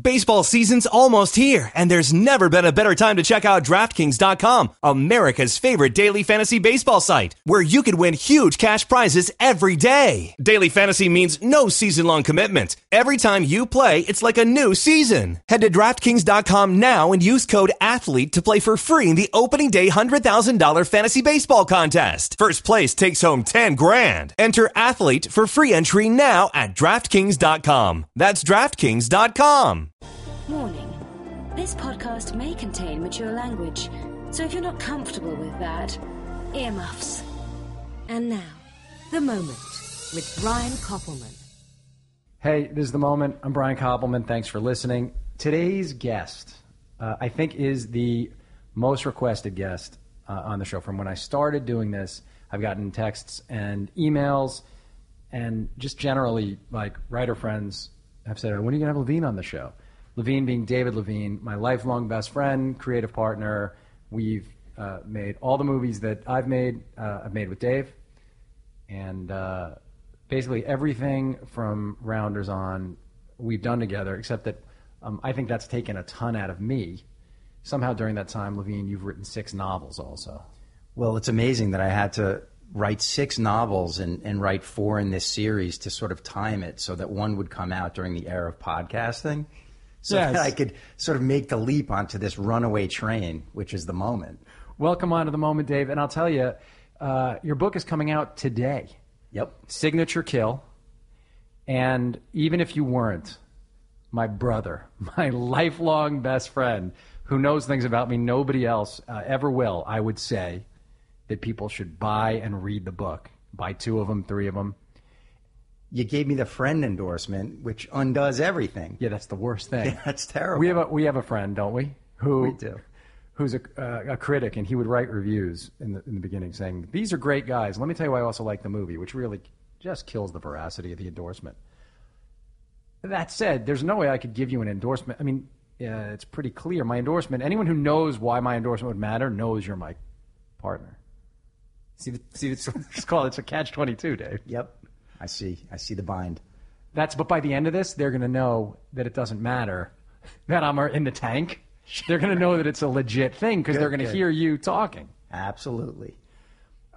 Baseball season's almost here, and there's never been a better time to check out DraftKings.com, America's favorite daily fantasy baseball site, where you could win huge cash prizes every day. Daily fantasy means no season long commitment. Every time you play, it's like a new season. Head to DraftKings.com now and use code ATHLETE to play for free in the opening day $100,000 fantasy baseball contest. First place takes home 10 grand. Enter ATHLETE for free entry now at DraftKings.com. That's DraftKings.com. Warning this podcast may contain mature language, so if you're not comfortable with that, earmuffs. And now, The Moment with Brian Koppelman. Hey, this is The Moment. I'm Brian Koppelman. Thanks for listening. Today's guest, uh, I think, is the most requested guest uh, on the show. From when I started doing this, I've gotten texts and emails, and just generally, like, writer friends have said, when are you going to have Levien on the show? Levien being David Levien, my lifelong best friend, creative partner. We've uh, made all the movies that I've made, uh, I've made with Dave. And uh, basically everything from Rounders on, we've done together, except that um, I think that's taken a ton out of me. Somehow during that time, Levien, you've written six novels also. Well, it's amazing that I had to write six novels and, and write four in this series to sort of time it so that one would come out during the era of podcasting so Yes. that I could sort of make the leap onto this runaway train, which is the moment. Welcome on to the moment, Dave. And I'll tell you, uh, your book is coming out today. Yep. Signature Kill. And even if you weren't, my brother, my lifelong best friend, who knows things about me nobody else uh, ever will, I would say that people should buy and read the book. Buy two of them, three of them. You gave me the friend endorsement, which undoes everything. Yeah, that's the worst thing. Yeah, that's terrible. We have a we have a friend, don't we? Who We do. Who's a, uh, a critic, and he would write reviews in the in the beginning saying these are great guys. Let me tell you why I also like the movie, which really just kills the veracity of the endorsement. That said, there's no way I could give you an endorsement. I mean, uh, it's pretty clear. My endorsement. Anyone who knows why my endorsement would matter knows you're my partner. See, the, see, it's, it's called it's a catch twenty two, Dave. Yep. I see. I see the bind. That's but by the end of this, they're going to know that it doesn't matter that I'm in the tank. They're going to know that it's a legit thing because they're going to hear you talking. Absolutely.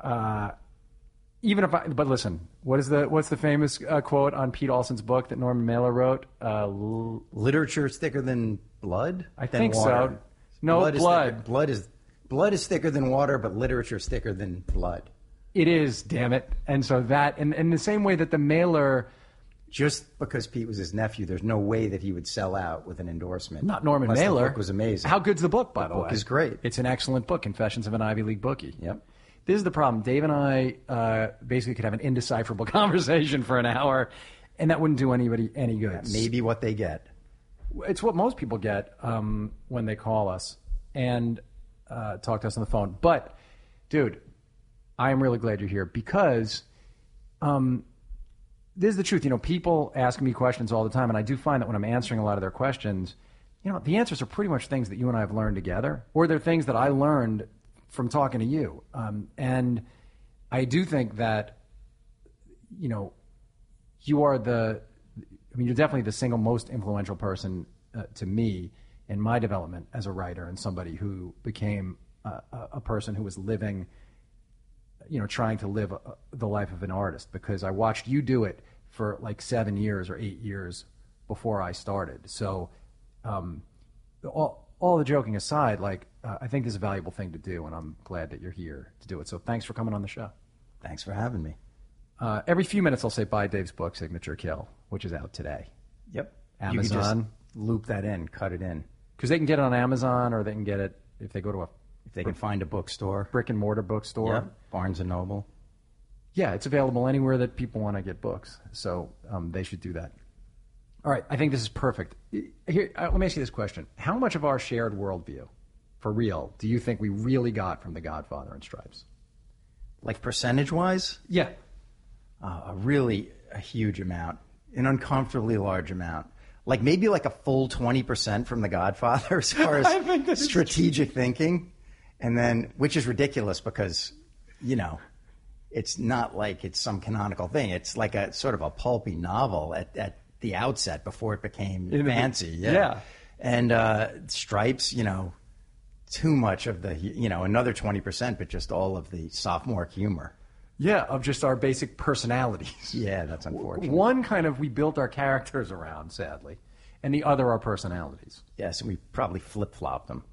Uh, Even if I, but listen, what is the what's the famous uh, quote on Pete Alson's book that Norman Mailer wrote? Uh, l- Literature is thicker than blood. I Than think so. water. No, Is blood. thicker, blood is blood is thicker than water, but literature is thicker than blood. it is, damn it. And so that, and in the same way that the Mailer, Just because Pete was his nephew, there's no way that he would sell out with an endorsement. not Norman Plus, Mailer, The book was amazing. How good's the book, by the, book way? is great. It's an excellent book, Confessions of an Ivy League Bookie. Yep. This is the problem. Dave and I uh, basically could have an indecipherable conversation for an hour, and that wouldn't do anybody any good. Maybe what they get. It's what most people get um, when they call us and uh, talk to us on the phone. But, dude, I am really glad you're here because um, this is the truth. You know, people ask me questions all the time, and I do find that when I'm answering a lot of their questions, you know, the answers are pretty much things that you and I have learned together, or they're things that I learned from talking to you. Um, and I do think that, you know, you are the, I mean, you're definitely the single most influential person uh, to me in my development as a writer and somebody who became a, a person who was living, you know, trying to live uh the life of an artist because I watched you do it for like seven years or eight years before I started. So, um, all, all the joking aside, like, uh, I think this is a valuable thing to do, and I'm glad that you're here to do it. So, thanks for coming on the show. Thanks for having me. Uh, every few minutes, I'll say buy Dave's book, Signature Kill, which is out today. Yep. Amazon. Just loop that in, cut it in. Because they can get it on Amazon or they can get it if they go to a If they can find a bookstore. brick and mortar bookstore. Barnes and Noble. Yeah, it's available anywhere that people want to get books. So um, they should do that. All right, I think this is perfect. Here, uh, let me ask you this question: How much of our shared worldview, for real, do you think we really got from The Godfather and Stripes? Like percentage wise, Yeah, uh, a really a huge amount, an uncomfortably large amount. Like maybe like a full twenty percent from The Godfather as far as think strategic thinking, and then which is ridiculous because you know it's not like it's some canonical thing. It's like a sort of a pulpy novel at, at the outset before it became the- fancy. Yeah. yeah. And uh, Stripes, you know, too much of the, you know, another 20%, but just all of the sophomore humor. Yeah, of just our basic personalities. Yeah, that's unfortunate. One kind of we built our characters around, sadly, and the other our personalities. Yes, and we probably flip flopped them.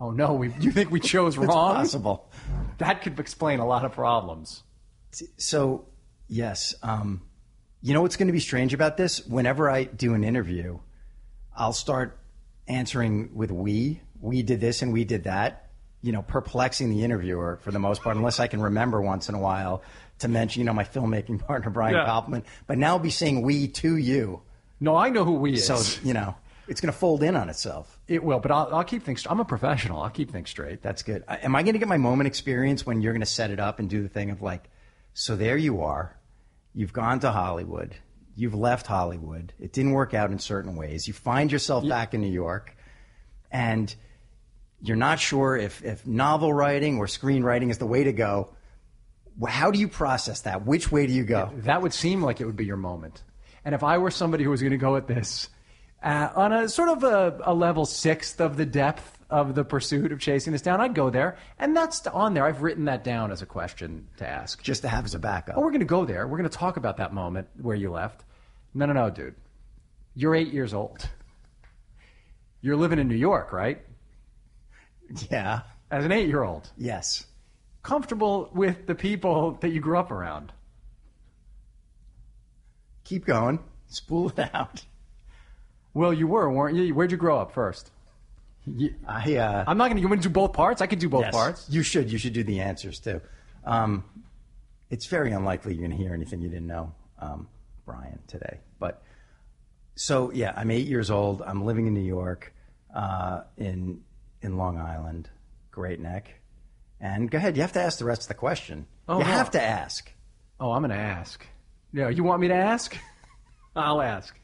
Oh no, we, you think we chose It's wrong? possible. That could explain a lot of problems. So, yes, um, you know what's going to be strange about this? Whenever I do an interview, I'll start answering with we. We did this and we did that. You know, perplexing the interviewer for the most part, unless I can remember once in a while to mention, you know, my filmmaking partner Brian Yeah. Koppelman. But now I'll be saying we to you. No, I know who we is. So you know, it's going to fold in on itself. it will, but I'll, I'll keep things. I'm a professional. I'll keep things straight. That's good. Am I going to get my moment experience when you're going to set it up and do the thing of like, so there you are, you've gone to Hollywood, you've left Hollywood, it didn't work out in certain ways, you find yourself back in New York, and you're not sure if, if novel writing or screenwriting is the way to go. How do you process that? Which way do you go? That would seem like it would be your moment. And if I were somebody who was going to go at this uh, on a sort of a, a level sixth of the depth of the pursuit of chasing this down, I'd go there. And that's on there. I've written that down as a question to ask. Just to have as a backup. Oh, we're going to go there. We're going to talk about that moment where you left. No, no, no, dude. You're eight years old. You're living in New York, right? Yeah. As an eight year old. Yes. Comfortable with the people that you grew up around. Keep going. Spool it out. Well, you were, weren't you? Where'd you grow up first? You- I, uh, I'm not going to. You want to do both parts? I could do both Yes. parts. You should. You should do the answers too. Um, it's very unlikely you're going to hear anything you didn't know, um, Brian, today. But so yeah, I'm eight years old. I'm living in New York, uh, in in Long Island, Great Neck. And go ahead. You have to ask the rest of the question. Oh, you wow. have to ask. Oh, I'm going to ask. Yeah, you want me to ask? I'll ask.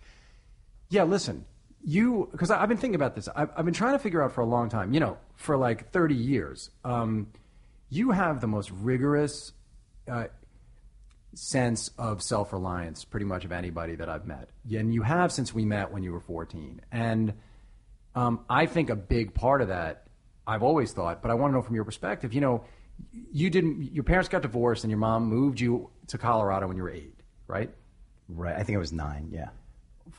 Yeah, listen, you because I've been thinking about this. I've, I've been trying to figure out for a long time. You know, for like 30 years. Um, you have the most rigorous uh, sense of self reliance, pretty much of anybody that I've met, and you have since we met when you were 14. And um, I think a big part of that, I've always thought, but I want to know from your perspective. You know, you didn't. Your parents got divorced, and your mom moved you to Colorado when you were eight, right? Right. I think it was nine. Yeah.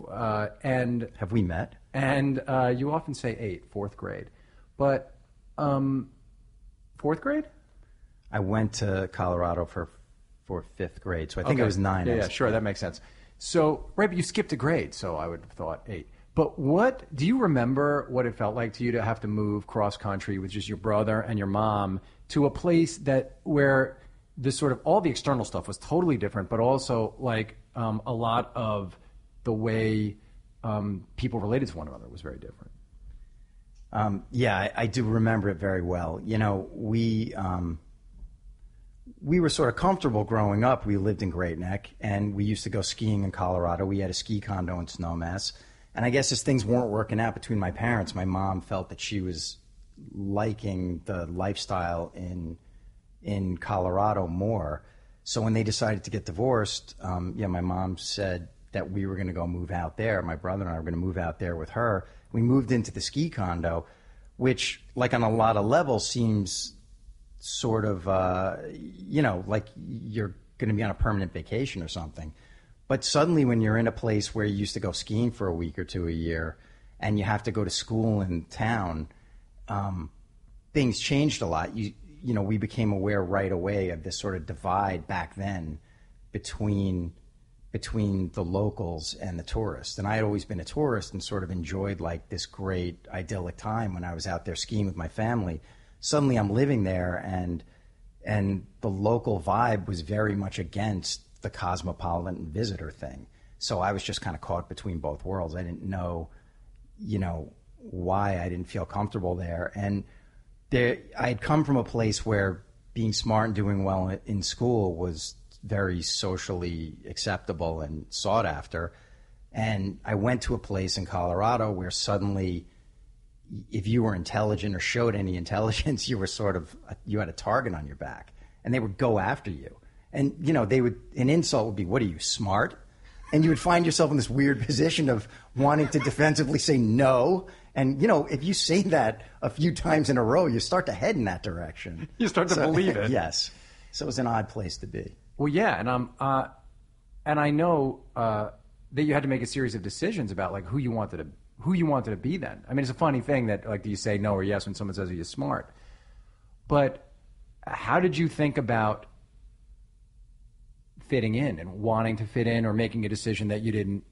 Uh, and Have we met? and uh, you often say eight, fourth grade, but um, fourth grade. I went to Colorado for for fifth grade, so I think Okay. it was nine. Yeah, I yeah, sure, that makes sense. So, right, but you skipped a grade, so I would have thought eight. But what do you remember what it felt like to you to have to move cross country with just your brother and your mom to a place that where this sort of all the external stuff was totally different, but also like um, a lot of the way um, people related to one another was very different. Um, yeah, I, I do remember it very well. You know, we um, we were sort of comfortable growing up. We lived in Great Neck, and we used to go skiing in Colorado. We had a ski condo in Snowmass, and I guess as things weren't working out between my parents, my mom felt that she was liking the lifestyle in in Colorado more. So when they decided to get divorced, um, yeah, my mom said that we were going to go move out there. My brother and I were going to move out there with her. We moved into the ski condo, which, like on a lot of levels, seems sort of, uh, you know, like you're going to be on a permanent vacation or something. But suddenly, when you're in a place where you used to go skiing for a week or two a year, and you have to go to school in town, um, things changed a lot. You you know, we became aware right away of this sort of divide back then between between the locals and the tourists. And I had always been a tourist and sort of enjoyed like this great idyllic time when I was out there skiing with my family. Suddenly I'm living there and and the local vibe was very much against the cosmopolitan visitor thing. So I was just kind of caught between both worlds. I didn't know, you know, why I didn't feel comfortable there. And there, I had come from a place where being smart and doing well in- school was very socially acceptable and sought after. And I went to a place in Colorado where suddenly, if you were intelligent or showed any intelligence, you were sort of you had a target on your back, and they would go after you. And you know, they would an insult would be, "What are you smart?" and you would find yourself in this weird position of wanting to defensively say no. And you know, if you say that a few times in a row, you start to head in that direction. You start to believe it. yes. So it was an odd place to be. Well, yeah, and um, uh, and I know uh, that you had to make a series of decisions about like who you wanted to who you wanted to be. Then, I mean, it's a funny thing that like, do you say no or yes when someone says, "Are you smart?" But how did you think about fitting in and wanting to fit in, or making a decision that you didn't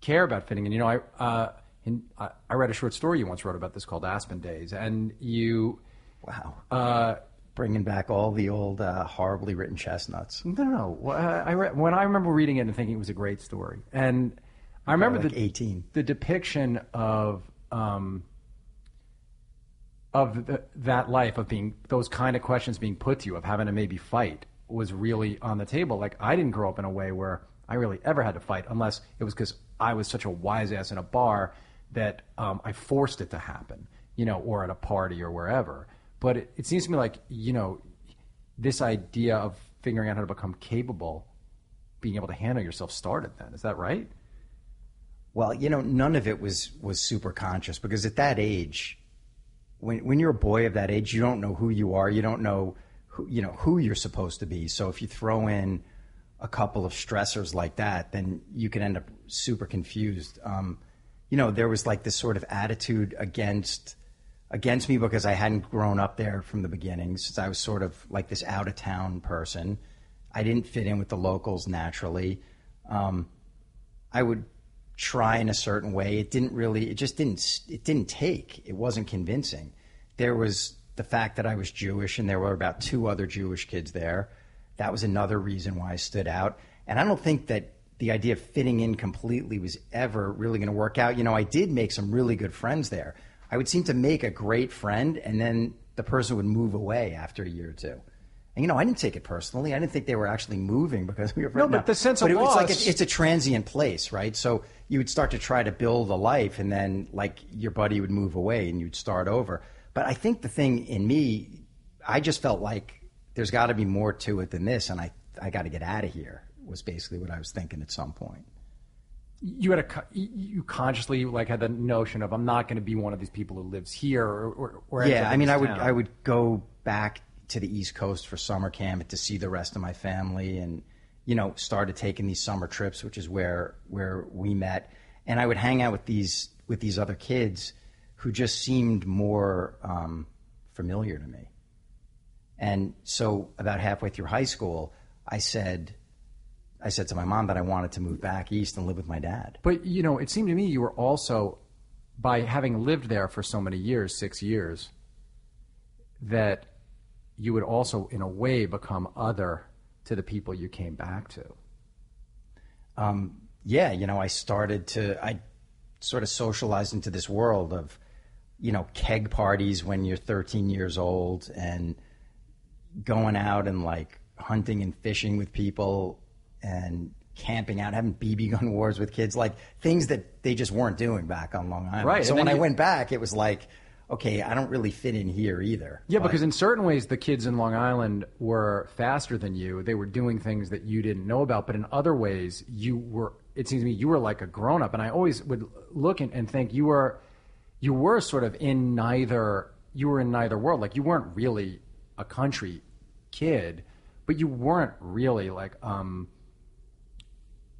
care about fitting in? You know, I uh, in, I, I read a short story you once wrote about this called Aspen Days, and you. Wow. Uh, Bringing back all the old uh, horribly written chestnuts. No, no, no. I re- when I remember reading it and thinking it was a great story, and I remember like the 18. the depiction of um, of the, that life of being those kind of questions being put to you of having to maybe fight was really on the table. Like I didn't grow up in a way where I really ever had to fight, unless it was because I was such a wise ass in a bar that um, I forced it to happen, you know, or at a party or wherever. But it, it seems to me like you know this idea of figuring out how to become capable, being able to handle yourself started then. Is that right? Well, you know, none of it was was super conscious because at that age, when when you're a boy of that age, you don't know who you are. You don't know who you know who you're supposed to be. So if you throw in a couple of stressors like that, then you can end up super confused. Um, you know, there was like this sort of attitude against against me because I hadn't grown up there from the beginning. Since I was sort of like this out of town person, I didn't fit in with the locals naturally. Um, I would try in a certain way. It didn't really. It just didn't. It didn't take. It wasn't convincing. There was the fact that I was Jewish, and there were about two other Jewish kids there. That was another reason why I stood out. And I don't think that the idea of fitting in completely was ever really going to work out. You know, I did make some really good friends there. I would seem to make a great friend, and then the person would move away after a year or two. And you know, I didn't take it personally. I didn't think they were actually moving because we were. No, but the sense of but it was like it's a transient place, right? So you would start to try to build a life, and then like your buddy would move away, and you'd start over. But I think the thing in me, I just felt like there's got to be more to it than this, and I I got to get out of here. Was basically what I was thinking at some point. you had a you consciously like had the notion of I'm not going to be one of these people who lives here or, or, or yeah, I mean, I would town. I would go back to the East Coast for summer camp to see the rest of my family, and you know, started taking these summer trips, which is where where we met, and I would hang out with these with these other kids who just seemed more um, familiar to me. And so, about halfway through high school, I said, I said to my mom that I wanted to move back east and live with my dad. But you know, it seemed to me you were also, by having lived there for so many years, six years, that you would also, in a way, become other to the people you came back to. um, yeah, you know, I started to, I sort of socialized into this world of, you know, keg parties when you're 13 years old and going out and like hunting and fishing with people and camping out, having BB gun wars with kids, like things that they just weren't doing back on Long Island. Right, So when then I went back, it was like, okay, I don't really fit in here either. Yeah, But- because in certain ways, the kids in Long Island were faster than you. They were doing things that you didn't know about. But in other ways, you were. It seems to me you were like a grown up. And I always would look and, and think you were, you were sort of in neither. You were in neither world. Like you weren't really a country kid, but you weren't really like um,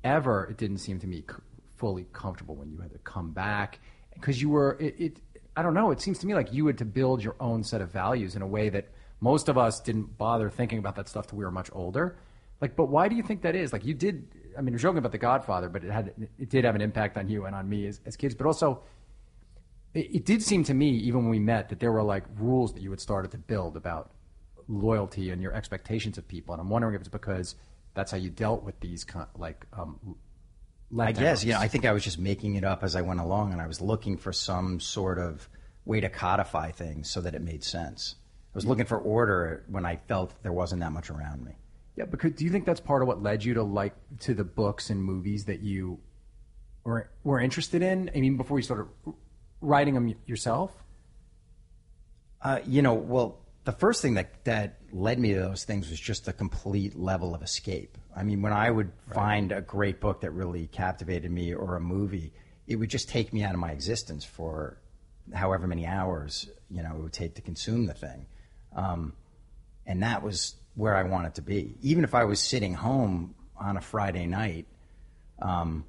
ever. It didn't seem to me c- fully comfortable when you had to come back because you were. It, it. I don't know. It seems to me like you had to build your own set of values in a way that most of us didn't bother thinking about that stuff till we were much older. Like, but why do you think that is? Like, you did. I mean, you're joking about The Godfather, but it had it did have an impact on you and on me as, as kids. But also, it, it did seem to me, even when we met, that there were like rules that you had started to build about loyalty and your expectations of people. And I'm wondering if it's because that's how you dealt with these kind like um, I guess, you know, I think I was just making it up as I went along and I was looking for some sort of way to codify things so that it made sense. I was looking for order when I felt there wasn't that much around me. Yeah, because do you think that's part of what led you to like to the books and movies that you were were interested in? I mean, before you started writing them yourself. Uh, you know, well, the first thing that that led me to those things was just a complete level of escape. I mean, when I would find a great book that really captivated me or a movie, it would just take me out of my existence for however many hours you know it would take to consume the thing, um, and that was where I wanted to be. Even if I was sitting home on a Friday night. Um,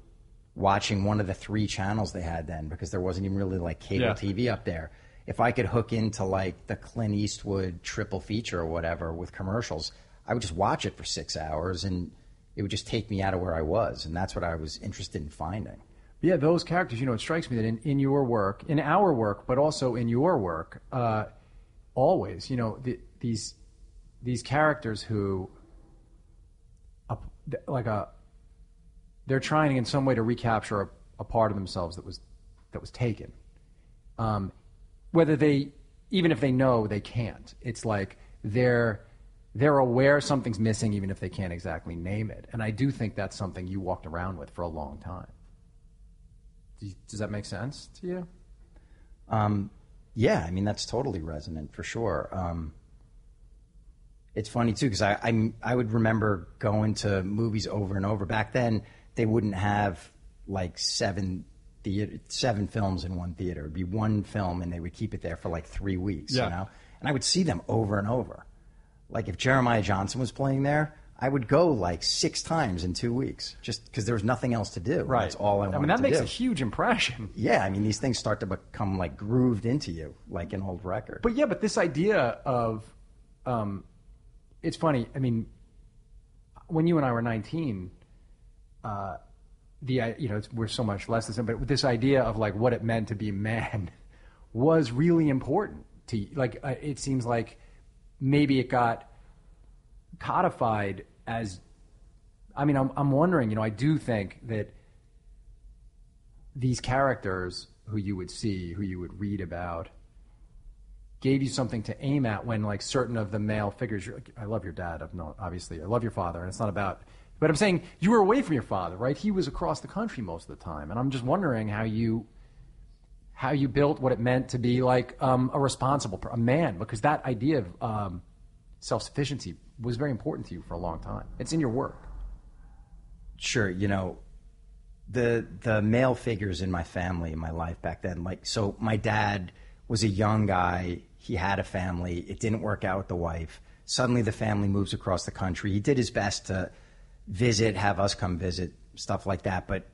watching one of the three channels they had then because there wasn't even really like cable Yeah. TV up there. If I could hook into like the Clint Eastwood triple feature or whatever with commercials, I would just watch it for six hours and it would just take me out of where I was. And that's what I was interested in finding. Yeah, those characters. You know, it strikes me that in, in your work, in our work, but also in your work, uh, always, you know, the, these these characters who, a, like a, they're trying in some way to recapture a, a part of themselves that was that was taken. Um, whether they, even if they know they can't, it's like they're they're aware something's missing, even if they can't exactly name it. And I do think that's something you walked around with for a long time. Do you- Does that make sense to you? Um, yeah, I mean that's totally resonant for sure. Um, it's funny too because I, I I would remember going to movies over and over. Back then, they wouldn't have like seven theater, seven films in one theater. It'd be one film, and they would keep it there for like three weeks. Yeah. You know, and I would see them over and over. Like if Jeremiah Johnson was playing there, I would go like six times in two weeks, just because there was nothing else to do. Right. That's all I wanted I mean, that makes do. a huge impression. Yeah, I mean, these things start to become like grooved into you, like an old record. But yeah, but this idea of, um, it's funny. I mean, when you and I were nineteen, uh, the you know we're so much less same. But this idea of like what it meant to be man was really important to. Like uh, it seems like maybe it got codified as. I mean, I'm I'm wondering. You know, I do think that these characters who you would see, who you would read about, gave you something to aim at when like certain of the male figures you're like i love your dad i've known obviously i love your father and it's not about but i'm saying you were away from your father right? He was across the country most of the time. And i'm just wondering how you how you built what it meant to be like um, a responsible a man because that idea of um, self-sufficiency was very important to you for a long time. It's in your work. Sure, you know, the the male figures in my family in my life back then, like so my dad was a young guy, he had a family, it didn't work out with the wife. Suddenly the family moves across the country. He did his best to visit, have us come visit, stuff like that, but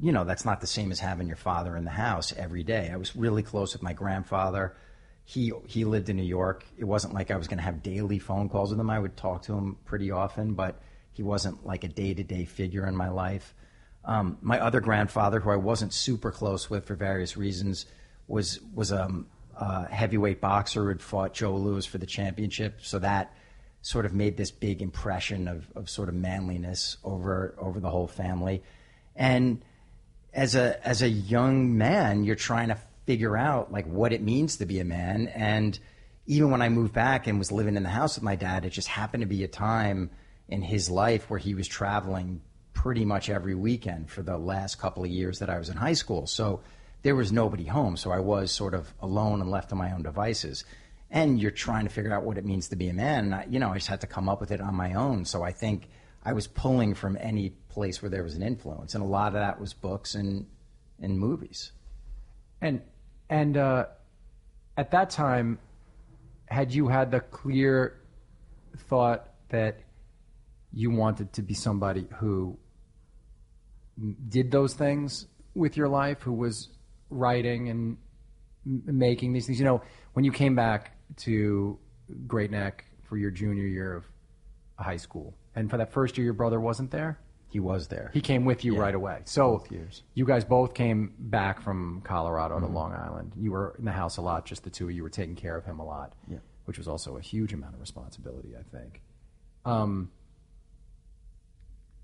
you know, that's not the same as having your father in the house every day. I was really close with my grandfather. He he lived in New York. It wasn't like I was going to have daily phone calls with him. I would talk to him pretty often, but he wasn't like a day to day figure in my life. Um, my other grandfather, who I wasn't super close with for various reasons, was was um, a heavyweight boxer who had fought Joe Louis for the championship. So that sort of made this big impression of, of sort of manliness over over the whole family. And as a as a young man, you're trying to figure out like what it means to be a man. And even when I moved back and was living in the house with my dad, it just happened to be a time in his life where he was traveling pretty much every weekend for the last couple of years that I was in high school. So there was nobody home, so I was sort of alone and left to my own devices. And you're trying to figure out what it means to be a man. And I, you know, I just had to come up with it on my own. So I think I was pulling from any place where there was an influence, and a lot of that was books and and movies. And and uh, at that time, had you had the clear thought that you wanted to be somebody who did those things with your life, who was writing and making these things? You know, when you came back to Great Neck for your junior year of high school, and for that first year, your brother wasn't there. He was there. He came with you Yeah, right away. So you guys both came back from Colorado Mm-hmm. to Long Island. You were in the house a lot, just the two of you were taking care of him a lot, Yeah. which was also a huge amount of responsibility, I think. Um,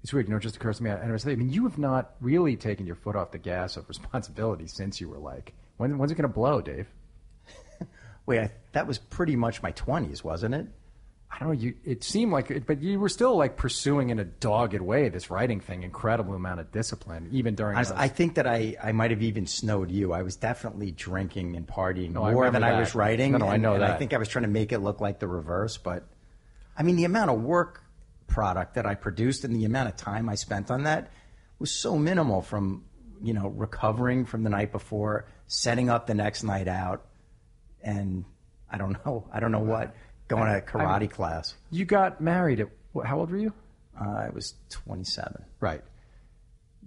it's weird, you know, it just occurs to me. I, I mean, you have not really taken your foot off the gas of responsibility since you were like, when, when's it going to blow, Dave? Wait, I, that was pretty much my twenties, wasn't it? I don't know. You it seemed like, it, but you were still like pursuing in a dogged way this writing thing. Incredible amount of discipline, even during. I, those- I think that I, I might have even snowed you. I was definitely drinking and partying No, more remember than I was writing. No, no, I know and I think I was trying to make it look like the reverse. But I mean, the amount of work product that I produced and the amount of time I spent on that was so minimal. From you know recovering from the night before, setting up the next night out, and I don't know, I don't know what going to karate class. you got married at what, how old were you? Uh, I was 27. Right.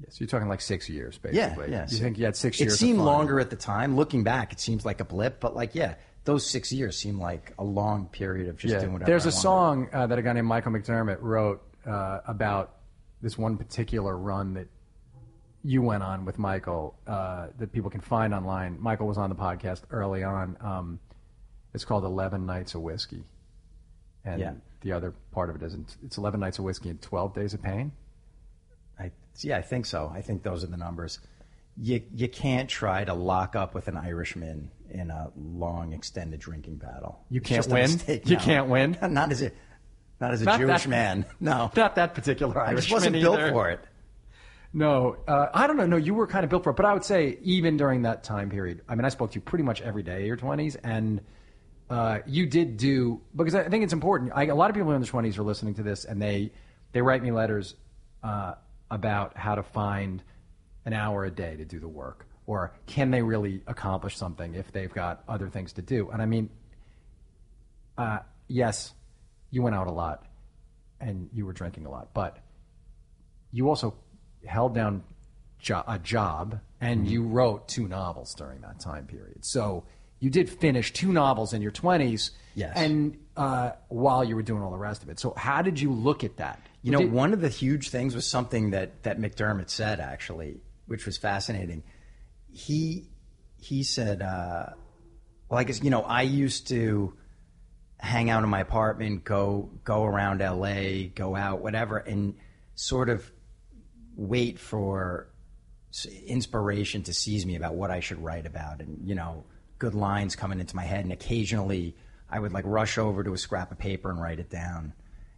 Yes, you're talking like six years, basically. yeah. yeah. You think you had six It years? It seemed longer at the time. Looking back, it seems like a blip, but like, yeah, those six years seem like a long period of just doing whatever. There's a a song uh, that a guy named Michael McDermott wrote uh, about this one particular run that you went on with Michael uh, that people can find online. Michael was on the podcast early on. Um, it's called Eleven Nights of Whiskey, and Yeah. the other part of it isn't. It's Eleven Nights of Whiskey and Twelve Days of Pain. I, yeah, I think so. I think those are the numbers. You you can't try to lock up with an Irishman in a long extended drinking battle. You can't win? You No. can't win? Not as a not as a Not Jewish that- man. No, Not that particular I just wasn't built for it. No, uh, I don't know. No, you were kind of built for it. But I would say even during that time period, I mean, I spoke to you pretty much every day in your 20s, and uh, you did do because I think it's important. I, a lot of people in their 20s are listening to this, and they they write me letters uh, about how to find an hour a day to do the work, or can they really accomplish something if they've got other things to do? And I mean, uh, yes, you went out a lot, and you were drinking a lot, but you also held down jo- a job and Mm-hmm. you wrote two novels during that time period. So you did finish two novels in your 20s. Yes. And uh, while you were doing all the rest of it. So how did you look at that? You know, Did- one of the huge things was something that that McDermott said actually, which was fascinating. He he said, uh, "Well, I guess you know, I used to hang out in my apartment, go go around L.A., go out, whatever, and sort of wait for inspiration to seize me about what I should write about, and you know, good lines coming into my head, and occasionally I would like rush over to a scrap of paper and write it down.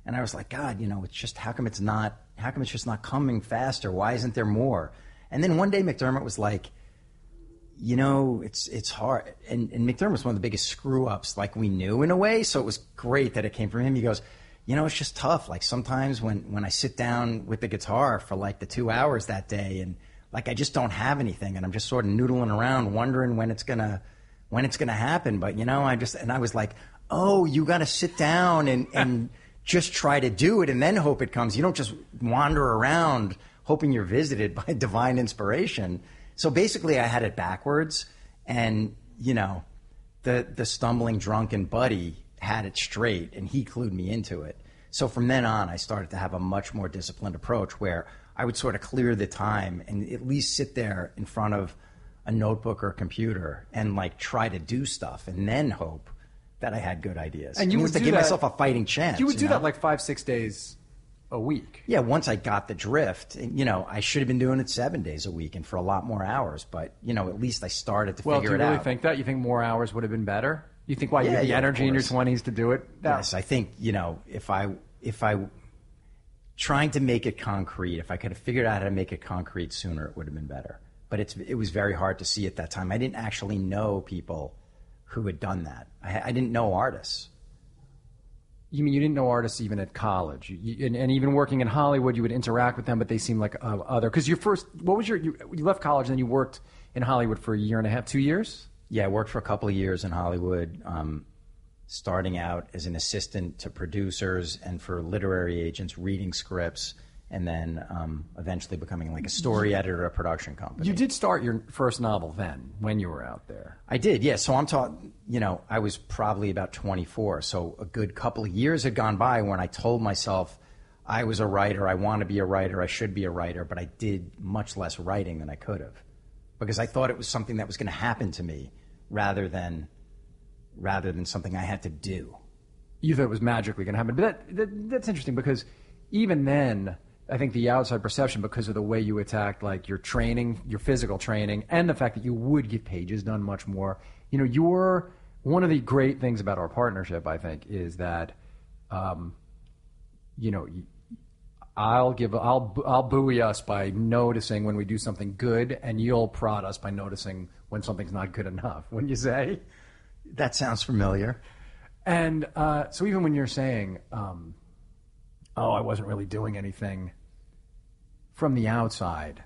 And I was like, God, you know, it's just how come it's not? How come it's just not coming faster? Why isn't there more? And then one day McDermott was like, you know, it's it's hard. And, and McDermott was one of the biggest screw ups, like we knew in a way. So it was great that it came from him. He goes, you know, it's just tough. Like sometimes when when I sit down with the guitar for like the two hours that day, and like I just don't have anything, and I'm just sort of noodling around, wondering when it's gonna when it's gonna happen. But you know, I just and I was like, oh, you got to sit down and and just try to do it, and then hope it comes. You don't just wander around hoping you're visited by divine inspiration. So basically, I had it backwards, and you know, the the stumbling drunken buddy had it straight, and he clued me into it. So from then on, I started to have a much more disciplined approach, where I would sort of clear the time and at least sit there in front of a notebook or a computer and like try to do stuff, and then hope that I had good ideas. And you would to give that- myself a fighting chance. you would do know? that like five, six days a week. Yeah, once I got the drift, and, you know, I should have been doing it seven days a week and for a lot more hours. But you know, at least I started to Well, do figure you it really out. think that? You think more hours would have been better? You think why you had the energy in your 20s to do it? No. Yes, I think you know if I if I trying to make it concrete, if I could have figured out how to make it concrete sooner, it would have been better. But it's it was very hard to see at that time. I didn't actually know people who had done that. I, I didn't know artists. You mean you didn't know artists even at college, you, and, and even working in Hollywood, you would interact with them, but they seemed like uh, other. Because your first, what was your? You, you left college, and then you worked in Hollywood for a year and a half, two years. Yeah, I worked for a couple of years in Hollywood, um, starting out as an assistant to producers and for literary agents, reading scripts, and then um, eventually becoming like a story editor at a production company. You did start your first novel then, when you were out there. I did, yeah. So I'm talking, you know, I was probably about 24. So a good couple of years had gone by when I told myself I was a writer, I want to be a writer, I should be a writer, but I did much less writing than I could have because I thought it was something that was going to happen to me rather than rather than something I had to do. you thought it was magically going to happen. But that, that, that's interesting because even then, I think the outside perception, because of the way you attacked like your training, your physical training, and the fact that you would get pages done much more. You know, you're one of the great things about our partnership. I think is that um, you know, I'll give, I'll, I'll buoy us by noticing when we do something good, and you'll prod us by noticing when something's not good enough. Wouldn't you say? That sounds familiar. And uh, so even when you're saying, um, "Oh, I wasn't really doing anything," from the outside,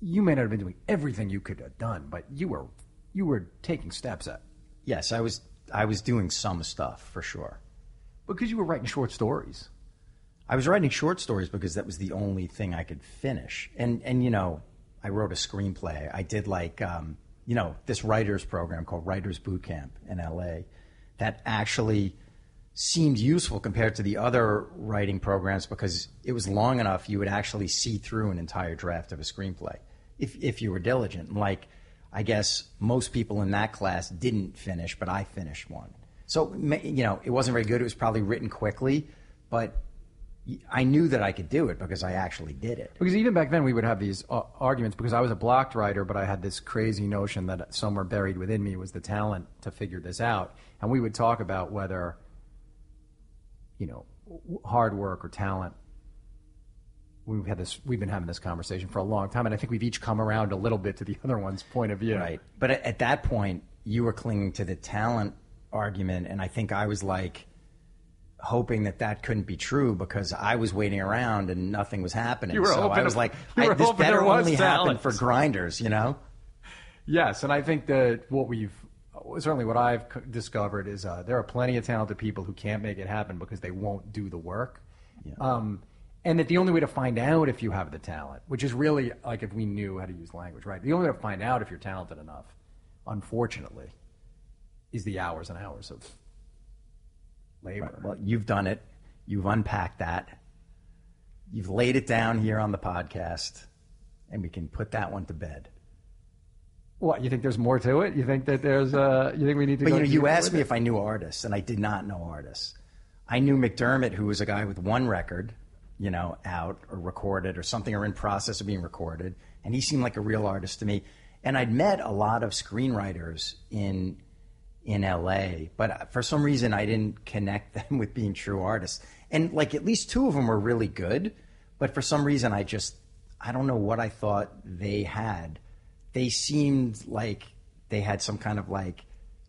you may not have been doing everything you could have done, but you were you were taking steps at Yes, I was. I was doing some stuff for sure. because you were writing short stories. I was writing short stories because that was the only thing I could finish. And and you know, I wrote a screenplay. I did like um, you know this writers program called Writers Boot Camp in L.A. That actually seemed useful compared to the other writing programs because it was long enough you would actually see through an entire draft of a screenplay if if you were diligent. Like I guess most people in that class didn't finish, but I finished one. So you know, it wasn't very good. It was probably written quickly, but I knew that I could do it because I actually did it. Because even back then, we would have these uh, arguments because I was a blocked writer, but I had this crazy notion that somewhere buried within me was the talent to figure this out. And we would talk about whether, you know, hard work or talent. We've had this. We've been having this conversation for a long time, and I think we've each come around a little bit to the other one's point of view. Right. But at, at that point, you were clinging to the talent argument, and I think I was like hoping that that couldn't be true because I was waiting around and nothing was happening. You were so hoping I was like, I, this better only happen for grinders, you know? Yes, and I think that what we've certainly what I've discovered is uh, there are plenty of talented people who can't make it happen because they won't do the work. Um, and that the only way to find out if you have the talent, which is really like if we knew how to use language, right? The only way to find out if you're talented enough, unfortunately, is the hours and hours of labor. Well, you've done it. You've unpacked that. You've laid it down here on the podcast, and we can put that one to bed. What you think? There's more to it? You think that there's? Uh, you think we need to? But you know, you asked me it? if I knew artists, and I did not know artists. I knew McDermott, who was a guy with one record, you know, out or recorded or something or in process of being recorded, and he seemed like a real artist to me. And I'd met a lot of screenwriters in in LA, but for some reason I didn't connect them with being true artists. And like at least two of them were really good, but for some reason I just I don't know what I thought they had. They seemed like they had some kind of like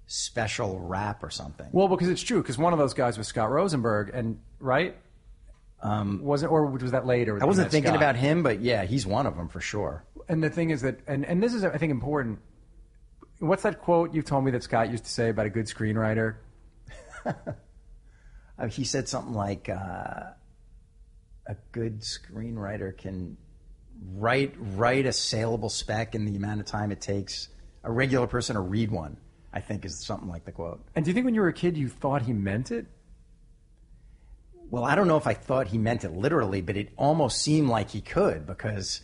special rap or something. Well, because it's true. Because one of those guys was Scott Rosenberg, and right, um, wasn't or was that later? I wasn't thinking Scott? about him, but yeah, he's one of them for sure. And the thing is that, and and this is I think important. What's that quote you told me that Scott used to say about a good screenwriter? Uh, he said something like, uh, "A good screenwriter can write write a saleable spec in the amount of time it takes a regular person to read one." I think is something like the quote. And do you think when you were a kid you thought he meant it? Well, I don't know if I thought he meant it literally, but it almost seemed like he could because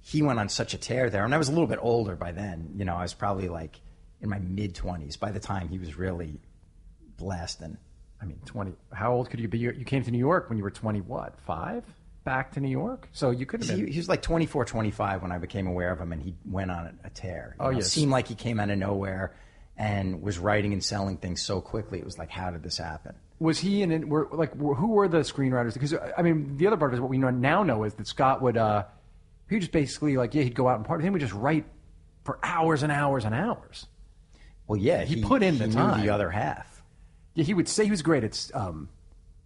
he went on such a tear there. And I was a little bit older by then. You know, I was probably like in my mid 20s by the time he was really blasting. I mean, twenty. How old could you be? You came to New York when you were twenty. What five? Back to New York, so you could have He, been. he was like 24, 25 when I became aware of him, and he went on a, tear. You Oh, know, yes. It seemed like he came out of nowhere and was writing and selling things so quickly. It was like, how did this happen? Was he in? it- Were like who were the screenwriters? Because I mean, the other part is what we now know is that Scott would. uh He just basically like yeah, he'd go out and party. He would just write for hours and hours and hours. Well, yeah, He put in he the time. the other half. Yeah, he would say he was great It's Um,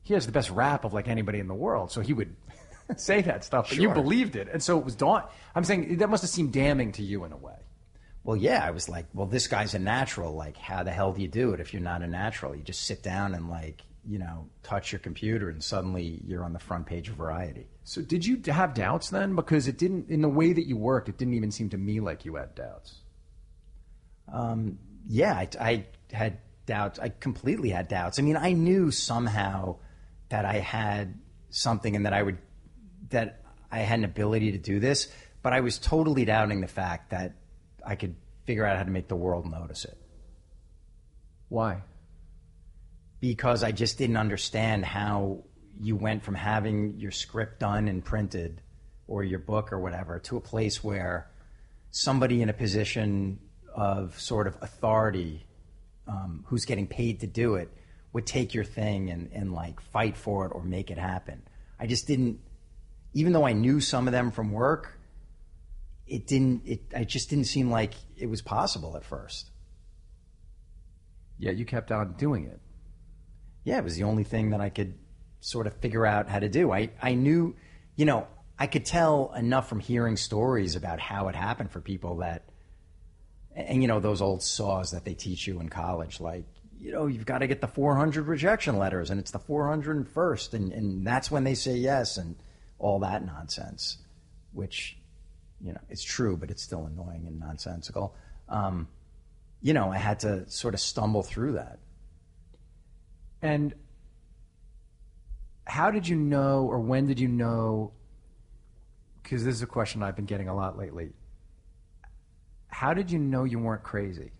he has the best rap of like anybody in the world, so he would say that stuff, but you believed it, and so it was dawn. I'm saying that must have seemed damning to you in a way. Well, yeah, I was like, well, this guy's a natural. Like, how the hell do you do it if you're not a natural? You just sit down and like, you know, touch your computer, and suddenly you're on the front page of Variety. So did you have doubts then? Because it didn't, in the way that you worked, it didn't even seem to me like you had doubts. Um, yeah, I, I had doubts. I completely had doubts. I mean, I knew somehow that I had something and that I would, that I had an ability to do this, but I was totally doubting the fact that I could figure out how to make the world notice it Why? because I just didn't understand how you went from having your script done and printed or your book or whatever to a place where somebody in a position of sort of authority um, who's getting paid to do it would take your thing and, and like fight for it or make it happen. I just didn't, even though I knew some of them from work, it didn't, it, it just didn't seem like it was possible at first. Yeah, you kept on doing it. Yeah, it was the only thing that I could sort of figure out how to do. I, I knew, you know, I could tell enough from hearing stories about how it happened for people that, and you know, those old saws that they teach you in college, like, you know, you've got to get the 400 rejection letters and it's the 401st and, and that's when they say yes and all that nonsense, which, you know, it's true, but it's still annoying and nonsensical. Um, you know, I had to sort of stumble through that. And how did you know, or when did you know? Because this is a question I've been getting a lot lately. How did you know you weren't crazy?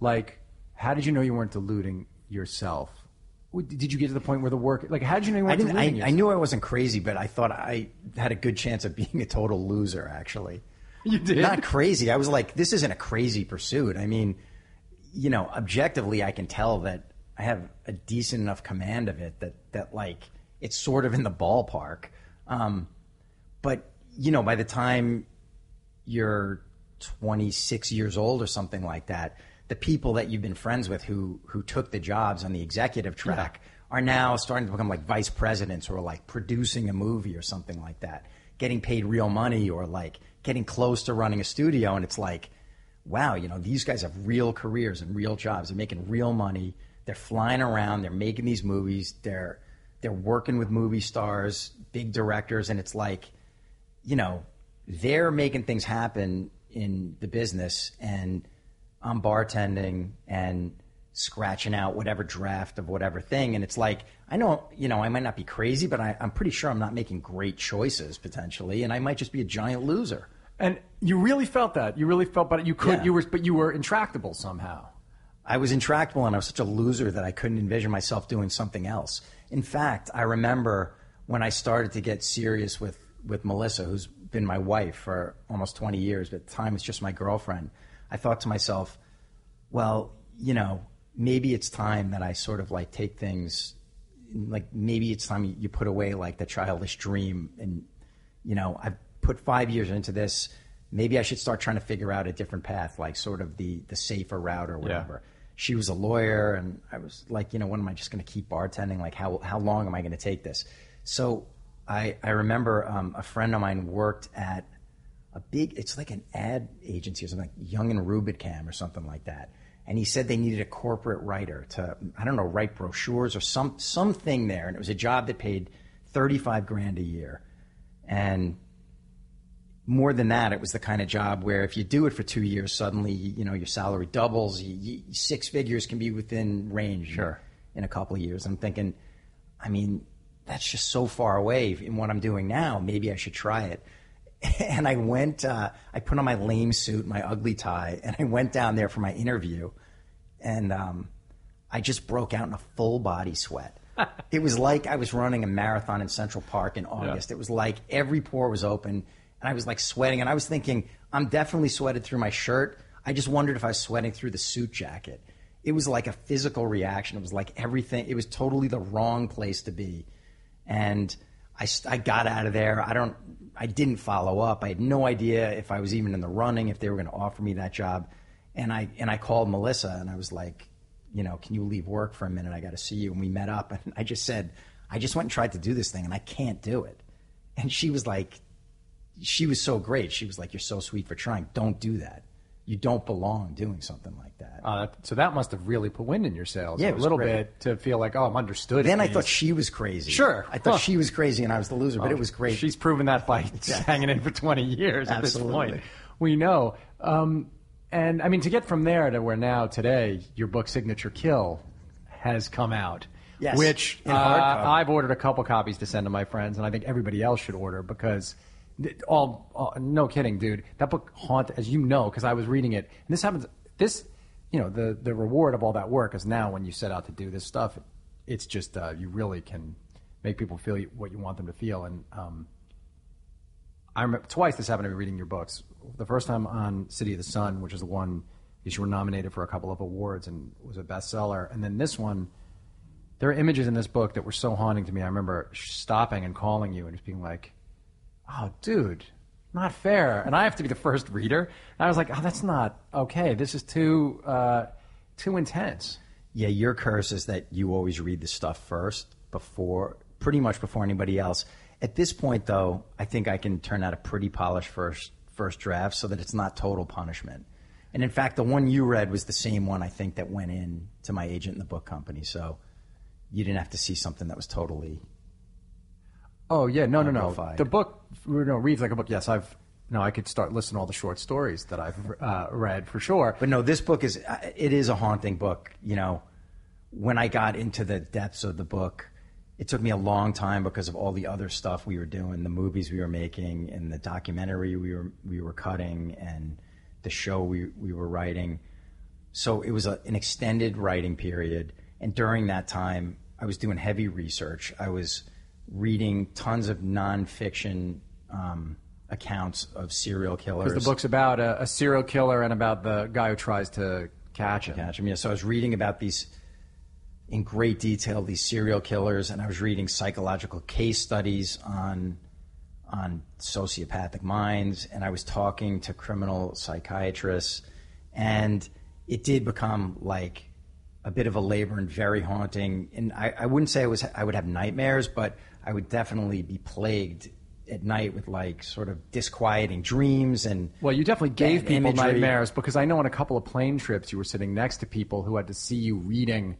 Like, how did you know you weren't deluding yourself? Did you get to the point where the work, like, how did you know you I weren't didn't. deluding I, yourself? I knew I wasn't crazy, but I thought I had a good chance of being a total loser. Actually, You did? Not crazy. I was like, this isn't a crazy pursuit. I mean, you know, objectively, I can tell that I have a decent enough command of it that that like it's sort of in the ballpark. Um, but you know, by the time you're 26 years old or something like that, the people that you've been friends with who who took the jobs on the executive track are now starting to become like vice presidents or like producing a movie or something like that, getting paid real money or like getting close to running a studio. And it's like, wow, you know, these guys have real careers and real jobs. They're making real money. They're flying around. They're making these movies. They're they're working with movie stars, big directors, and it's like, you know, they're making things happen in the business, and I'm bartending and scratching out whatever draft of whatever thing. And it's like, I know, you know, I might not be crazy, but I, I'm pretty sure I'm not making great choices potentially, and I might just be a giant loser. and you really felt that. You really felt, but you could, Yeah. you were, but you were intractable somehow. I was intractable and I was such a loser that I couldn't envision myself doing something else. In fact, I remember when I started to get serious with, with Melissa, who's been my wife for almost 20 years, but at the time it's just my girlfriend. I thought to myself, well, you know, maybe it's time that I sort of like take things, like maybe it's time you put away like the childish dream and, you know, I've put five years into this. Maybe I should start trying to figure out a different path, like sort of the, the safer route or whatever. She was a lawyer, and I was like, you know, when am I just going to keep bartending? Like, how, how long am I going to take this? So I, I remember um, a friend of mine worked at a big, it's like an ad agency or something, like Young and Rubicam or something like that. And he said they needed a corporate writer to, I don't know, write brochures or some something there. And it was a job that paid 35 grand a year. And more than that, it was the kind of job where if you do it for two years, suddenly you know your salary doubles. You, you, six figures can be within range Sure. in a couple of years. I'm thinking, I mean, that's just so far away in what I'm doing now. Maybe I should try it. And I went. Uh, I put on my lame suit, my ugly tie, and I went down there for my interview. And um, I just broke out in a full body sweat. it was like I was running a marathon in Central Park in August. It was like every pore was open, and I was like sweating. And I was thinking, I'm definitely sweated through my shirt. I just wondered if I was sweating through the suit jacket. It was like a physical reaction. It was like everything. It was totally the wrong place to be. And I, I got out of there. I don't. I didn't follow up. I had no idea if I was even in the running, if they were going to offer me that job. And I and I called Melissa and I was like, you know, can you leave work for a minute? I got to see you. And we met up and I just said, I just went and tried to do this thing and I can't do it. And she was like, she was so great. She was like, you're so sweet for trying. Don't do that. You don't belong doing something like that. Uh, so that must have really put wind in your sails Yeah, a little great. bit to feel like, oh, I'm understood. then I thought she was crazy. Sure. I thought Huh. she was crazy and I was the loser, but Oh, it was great. She's proven that by hanging in for 20 years at this Absolutely. point. We know. Um, and I mean, to get from there to where now today, your book Signature Kill has come out. Yes, Which uh. I've ordered a couple copies to send to my friends, and I think everybody else should order because. All, all no kidding, dude. That book haunt, as you know, because I was reading it. And this happens. This, you know, the the reward of all that work is now when you set out to do this stuff. It's just uh, you really can make people feel what you want them to feel, and um, I remember twice this happened to me reading your books. The first time on City of the Sun, which is the one you were nominated for a couple of awards and was a bestseller, and then this one, there are images in this book that were so haunting to me. I remember stopping and calling you and just being like, "Oh, dude, not fair." And I have to be the first reader. And I was like, "Oh, that's not okay. This is too uh, too intense." Yeah, your curse is that you always read the stuff first before, pretty much before anybody else. At this point, though, I think I can turn out a pretty polished first first draft so that it's not total punishment. And in fact, the one you read was the same one I think that went in to my agent in the book company. So you didn't have to see something that was totally. Oh yeah, no, no, no. Amplified. The book you know, reads like a book. Yes, I've. No, I could start listing all the short stories that I've uh, read for sure. But no, this book is uh, it is a haunting book. You know, when I got into the depths of the book, it took me a long time because of all the other stuff we were doing, the movies we were making, and the documentary we were we were cutting, and the show we we were writing. So it was a, an extended writing period, and during that time, I was doing heavy research. I was reading tons of nonfiction um, accounts of serial killers. Because the book's about a, a serial killer and about the guy who tries to catch him. catch 'em. Yeah, so I was reading about these in great detail, these serial killers, and I was reading psychological case studies on on sociopathic minds, and I was talking to criminal psychiatrists, and it did become like a bit of a labor and very haunting. And I, I wouldn't say I was I would have nightmares, but I would definitely be plagued at night with like sort of disquieting dreams and Well, you definitely gave people imagery. nightmares because I know on a couple of plane trips you were sitting next to people who had to see you reading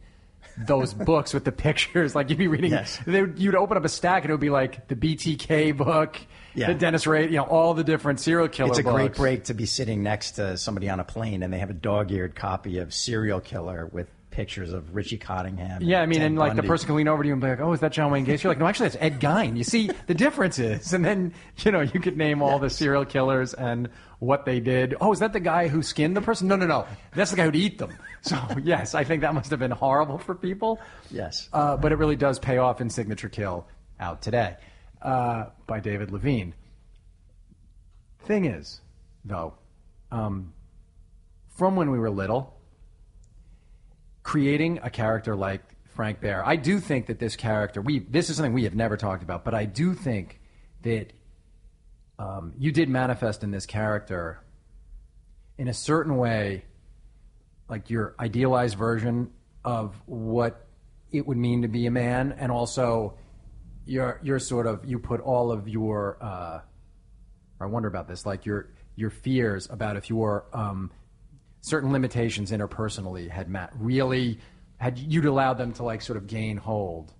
those books with the pictures. Like you'd be reading, Yes. they would, you'd open up a stack and it would be like the BTK book, Yeah. the Dennis Rader, you know, all the different serial killer It's a books. great break to be sitting next to somebody on a plane and they have a dog-eared copy of Serial Killer with pictures of Richie Cottingham. Yeah, I mean, Ted and like the person can lean over to you and be like, "Oh, is that John Wayne Gacy?" You're like, "No, actually, that's Ed Gein." You see the differences, and then you know you could name all the serial killers and what they did. Oh, is that the guy who skinned the person? No, no, no, that's the guy who'd eat them. So yes, I think that must have been horrible for people. Yes. uh, but it really does pay off in Signature Kill out today uh, by David Levien. Thing is, though, um, from when we were little, creating a character like Frank Behr, I do think that this character, we this is something we have never talked about, but I do think that um, you did manifest in this character in a certain way, like your idealized version of what it would mean to be a man, and also you're you're sort of you put all of your uh, I wonder about this, like your your fears about if your um, certain limitations interpersonally had Matt really had you'd allowed them to like sort of gain hold.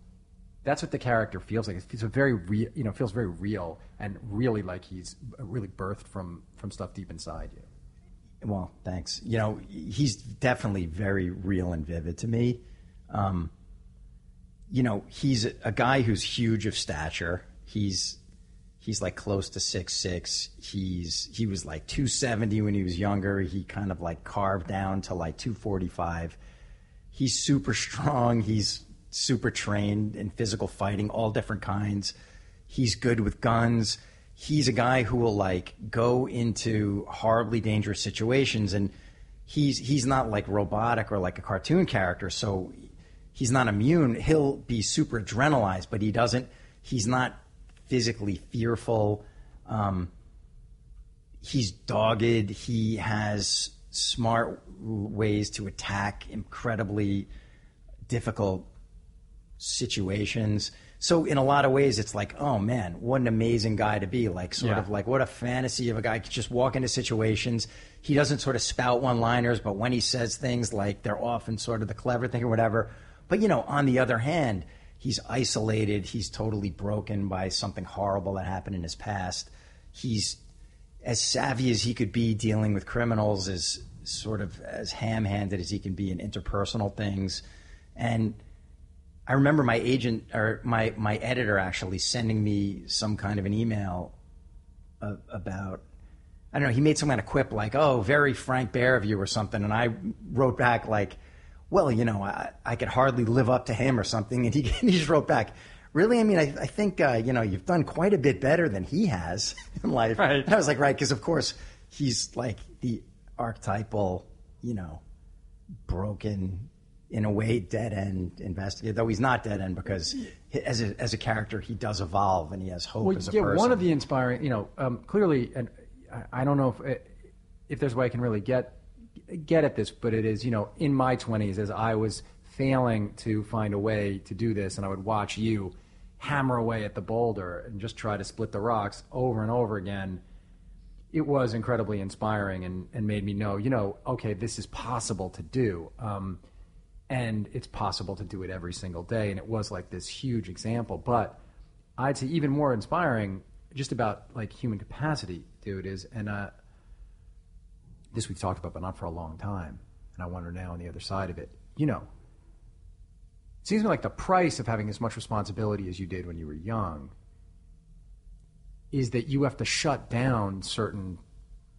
That's what the character feels like. It's a very real, you know, feels very real and really like he's really birthed from from stuff deep inside you. Well, thanks. You know, he's definitely very real and vivid to me. Um, you know, he's a guy who's huge of stature. He's he's like close to six six. He's he was like two seventy when he was younger. He kind of like carved down to like two forty five. He's super strong. He's super trained in physical fighting, all different kinds. He's good with guns. He's a guy who will like go into horribly dangerous situations and he's he's not like robotic or like a cartoon character, so he's not immune. He'll be super adrenalized, but he doesn't he's not physically fearful. Um, he's dogged. He has smart ways to attack incredibly difficult situations. So in a lot of ways, it's like, oh man, what an amazing guy to be. Like sort Yeah. of like what a fantasy of a guy could just walk into situations. He doesn't sort of spout one-liners, but when he says things, like they're often sort of the clever thing or whatever. But you know, on the other hand, he's isolated. He's totally broken by something horrible that happened in his past. He's as savvy as he could be dealing with criminals, as sort of as ham-handed as he can be in interpersonal things, and I remember my agent or my my editor actually sending me some kind of an email uh, about I don't know. He made some kind of quip like, "Oh, very Frank Behr of you" or something, and I wrote back like, "Well, you know, I, I could hardly live up to him or something," and he, he just wrote back. Really, I mean, I, I think uh, you know you've done quite a bit better than he has in life. Right. And I was like, right, because of course he's like the archetypal, you know, broken in a way, dead end investigator. Though he's not dead end because he- as a, as a character, he does evolve and he has hope Well, as a yeah, person. one of the inspiring, you know, um, clearly, and I, I don't know if if there's a way I can really get get at this, but it is, you know, in my 20s, as I was failing to find a way to do this, and I would watch you hammer away at the boulder and just try to split the rocks over and over again. It was incredibly inspiring and, and made me know, you know, okay, this is possible to do. Um, and it's possible to do it every single day. And it was like this huge example. But I'd say even more inspiring, just about like human capacity, dude, is and uh, this we've talked about, but not for a long time. And I wonder now on the other side of it, you know, it seems to me like the price of having as much responsibility as you did when you were young is that you have to shut down certain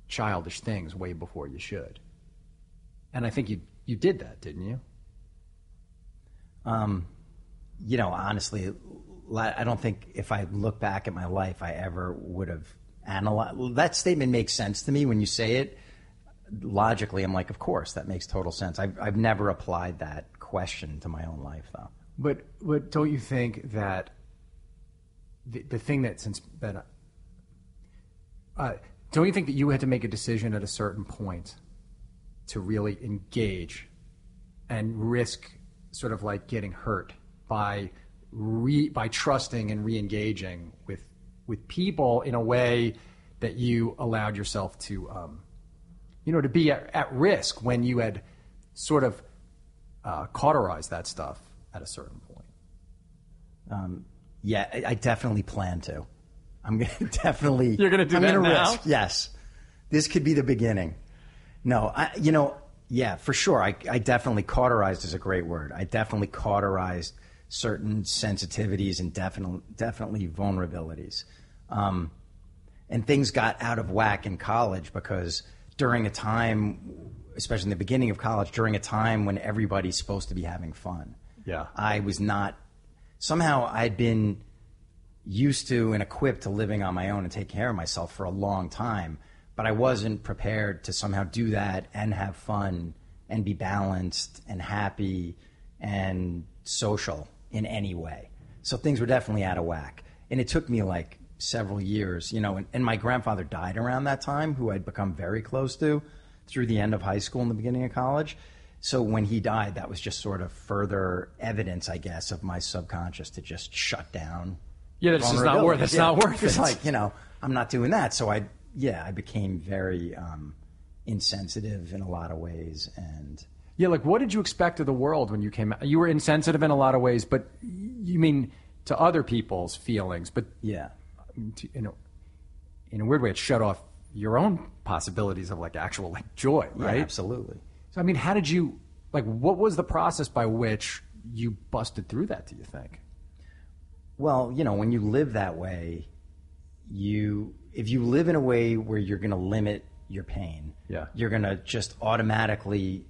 childish things way before you should. And I think you you did that, didn't you? Um, you know, honestly, I don't think if I look back at my life, I ever would have analyzed. That statement makes sense to me when you say it. Logically, I'm like, of course, that makes total sense. I've, I've never applied that question to my own life, though. But but don't you think that the, the thing that since that uh, don't you think that you had to make a decision at a certain point to really engage and risk sort of like getting hurt by re, by trusting and re-engaging with with people in a way that you allowed yourself to um, you know to be at, at risk when you had sort of uh, cauterized that stuff at a certain point. Um, yeah, I, I definitely plan to. I'm gonna definitely. You're gonna do I'm that gonna now? Risk. Yes, this could be the beginning. No, I, you know, yeah, for sure. I, I definitely cauterized is a great word. I definitely cauterized certain sensitivities and definitely definitely vulnerabilities. Um, and things got out of whack in college because during a time, especially in the beginning of college, during a time when everybody's supposed to be having fun. Yeah. I was not. Somehow I'd been used to and equipped to living on my own and take care of myself for a long time, but I wasn't prepared to somehow do that and have fun and be balanced and happy and social in any way. So things were definitely out of whack. And it took me like several years, you know, and, and my grandfather died around that time, who I'd become very close to through the end of high school and the beginning of college. So when he died, that was just sort of further evidence, I guess, of my subconscious to just shut down. Yeah, that's just not worth. It's Yeah. not worth It's it. like you know, I'm not doing that. So I, yeah, I became very um, insensitive in a lot of ways, and Yeah, like what did you expect of the world when you came out? You were insensitive in a lot of ways, but you mean to other people's feelings, but yeah, in, a, in a weird way, it shut off your own possibilities of like actual like joy, yeah, right? absolutely. So I mean, how did you like? What was the process by which you busted through that? Do you think? Well, you know, when you live that way, you if you live in a way where you're going to limit your pain, Yeah. you're going to just automatically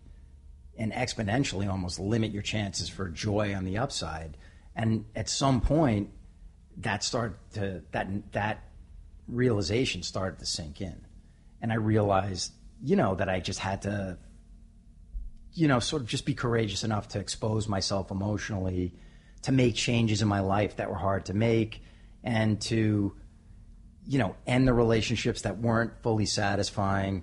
and exponentially almost limit your chances for joy on the upside. And at some point, that started to that that realization started to sink in, and I realized, you know, that I just had to you know, sort of just be courageous enough to expose myself emotionally, to make changes in my life that were hard to make, and to, you know, end the relationships that weren't fully satisfying,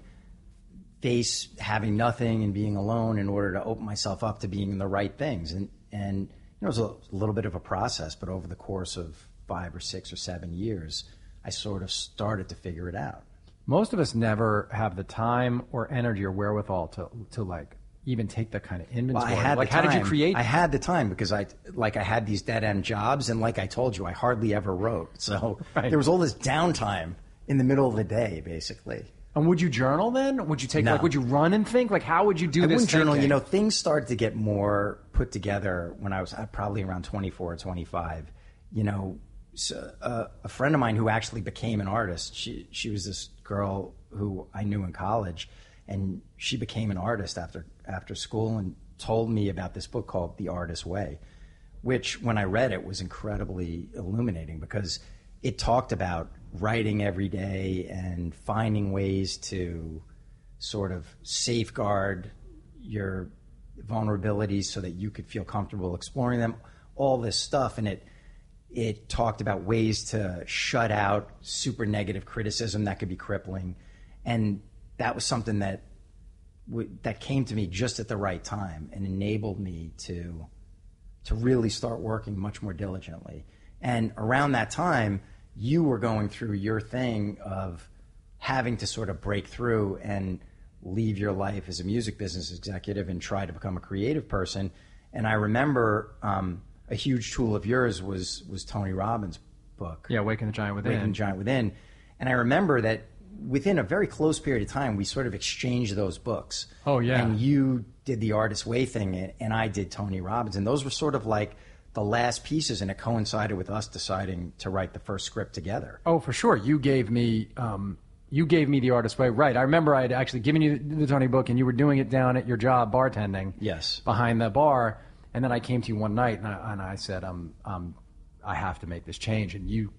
face having nothing and being alone in order to open myself up to being the right things. And, and you know, it was a little bit of a process, but over the course of five or six or seven years, I sort of started to figure it out. Most of us never have the time or energy or wherewithal to to like even take that kind of inventory. Well, I had like, the how did you create? I had the time because I like I had these dead end jobs, and like I told you, I hardly ever wrote. So Right. there was all this downtime in the middle of the day, basically. and would you journal then? Would you take No. like? Would you run and think? Like, how would you do I this? journal. You know, things started to get more put together when I was uh, probably around 24 or 25. You know, uh, a friend of mine who actually became an artist. She she was this girl who I knew in college, and she became an artist after after school and told me about this book called The Artist's Way, which when I read it was incredibly illuminating because it talked about writing every day and finding ways to sort of safeguard your vulnerabilities so that you could feel comfortable exploring them. All this stuff, and it it talked about ways to shut out super negative criticism that could be crippling, and that was something that w- that came to me just at the right time and enabled me to to really start working much more diligently. And around that time, you were going through your thing of having to sort of break through and leave your life as a music business executive and try to become a creative person. And I remember um, a huge tool of yours was was Tony Robbins' book. Yeah, Waking the Giant Within. Waking the Giant Within. And I remember that within a very close period of time, we sort of exchanged those books. Oh, yeah. And you did the Artist Way thing, and I did Tony Robbins. And those were sort of like the last pieces, and it coincided with us deciding to write the first script together. Oh, for sure. You gave me um, you gave me the artist way. Right. I remember I had actually given you the, the Tony book, and you were doing it down at your job bartending. Yes. Behind the bar, and then I came to you one night, and I, and I said, um, um, I have to make this change, and you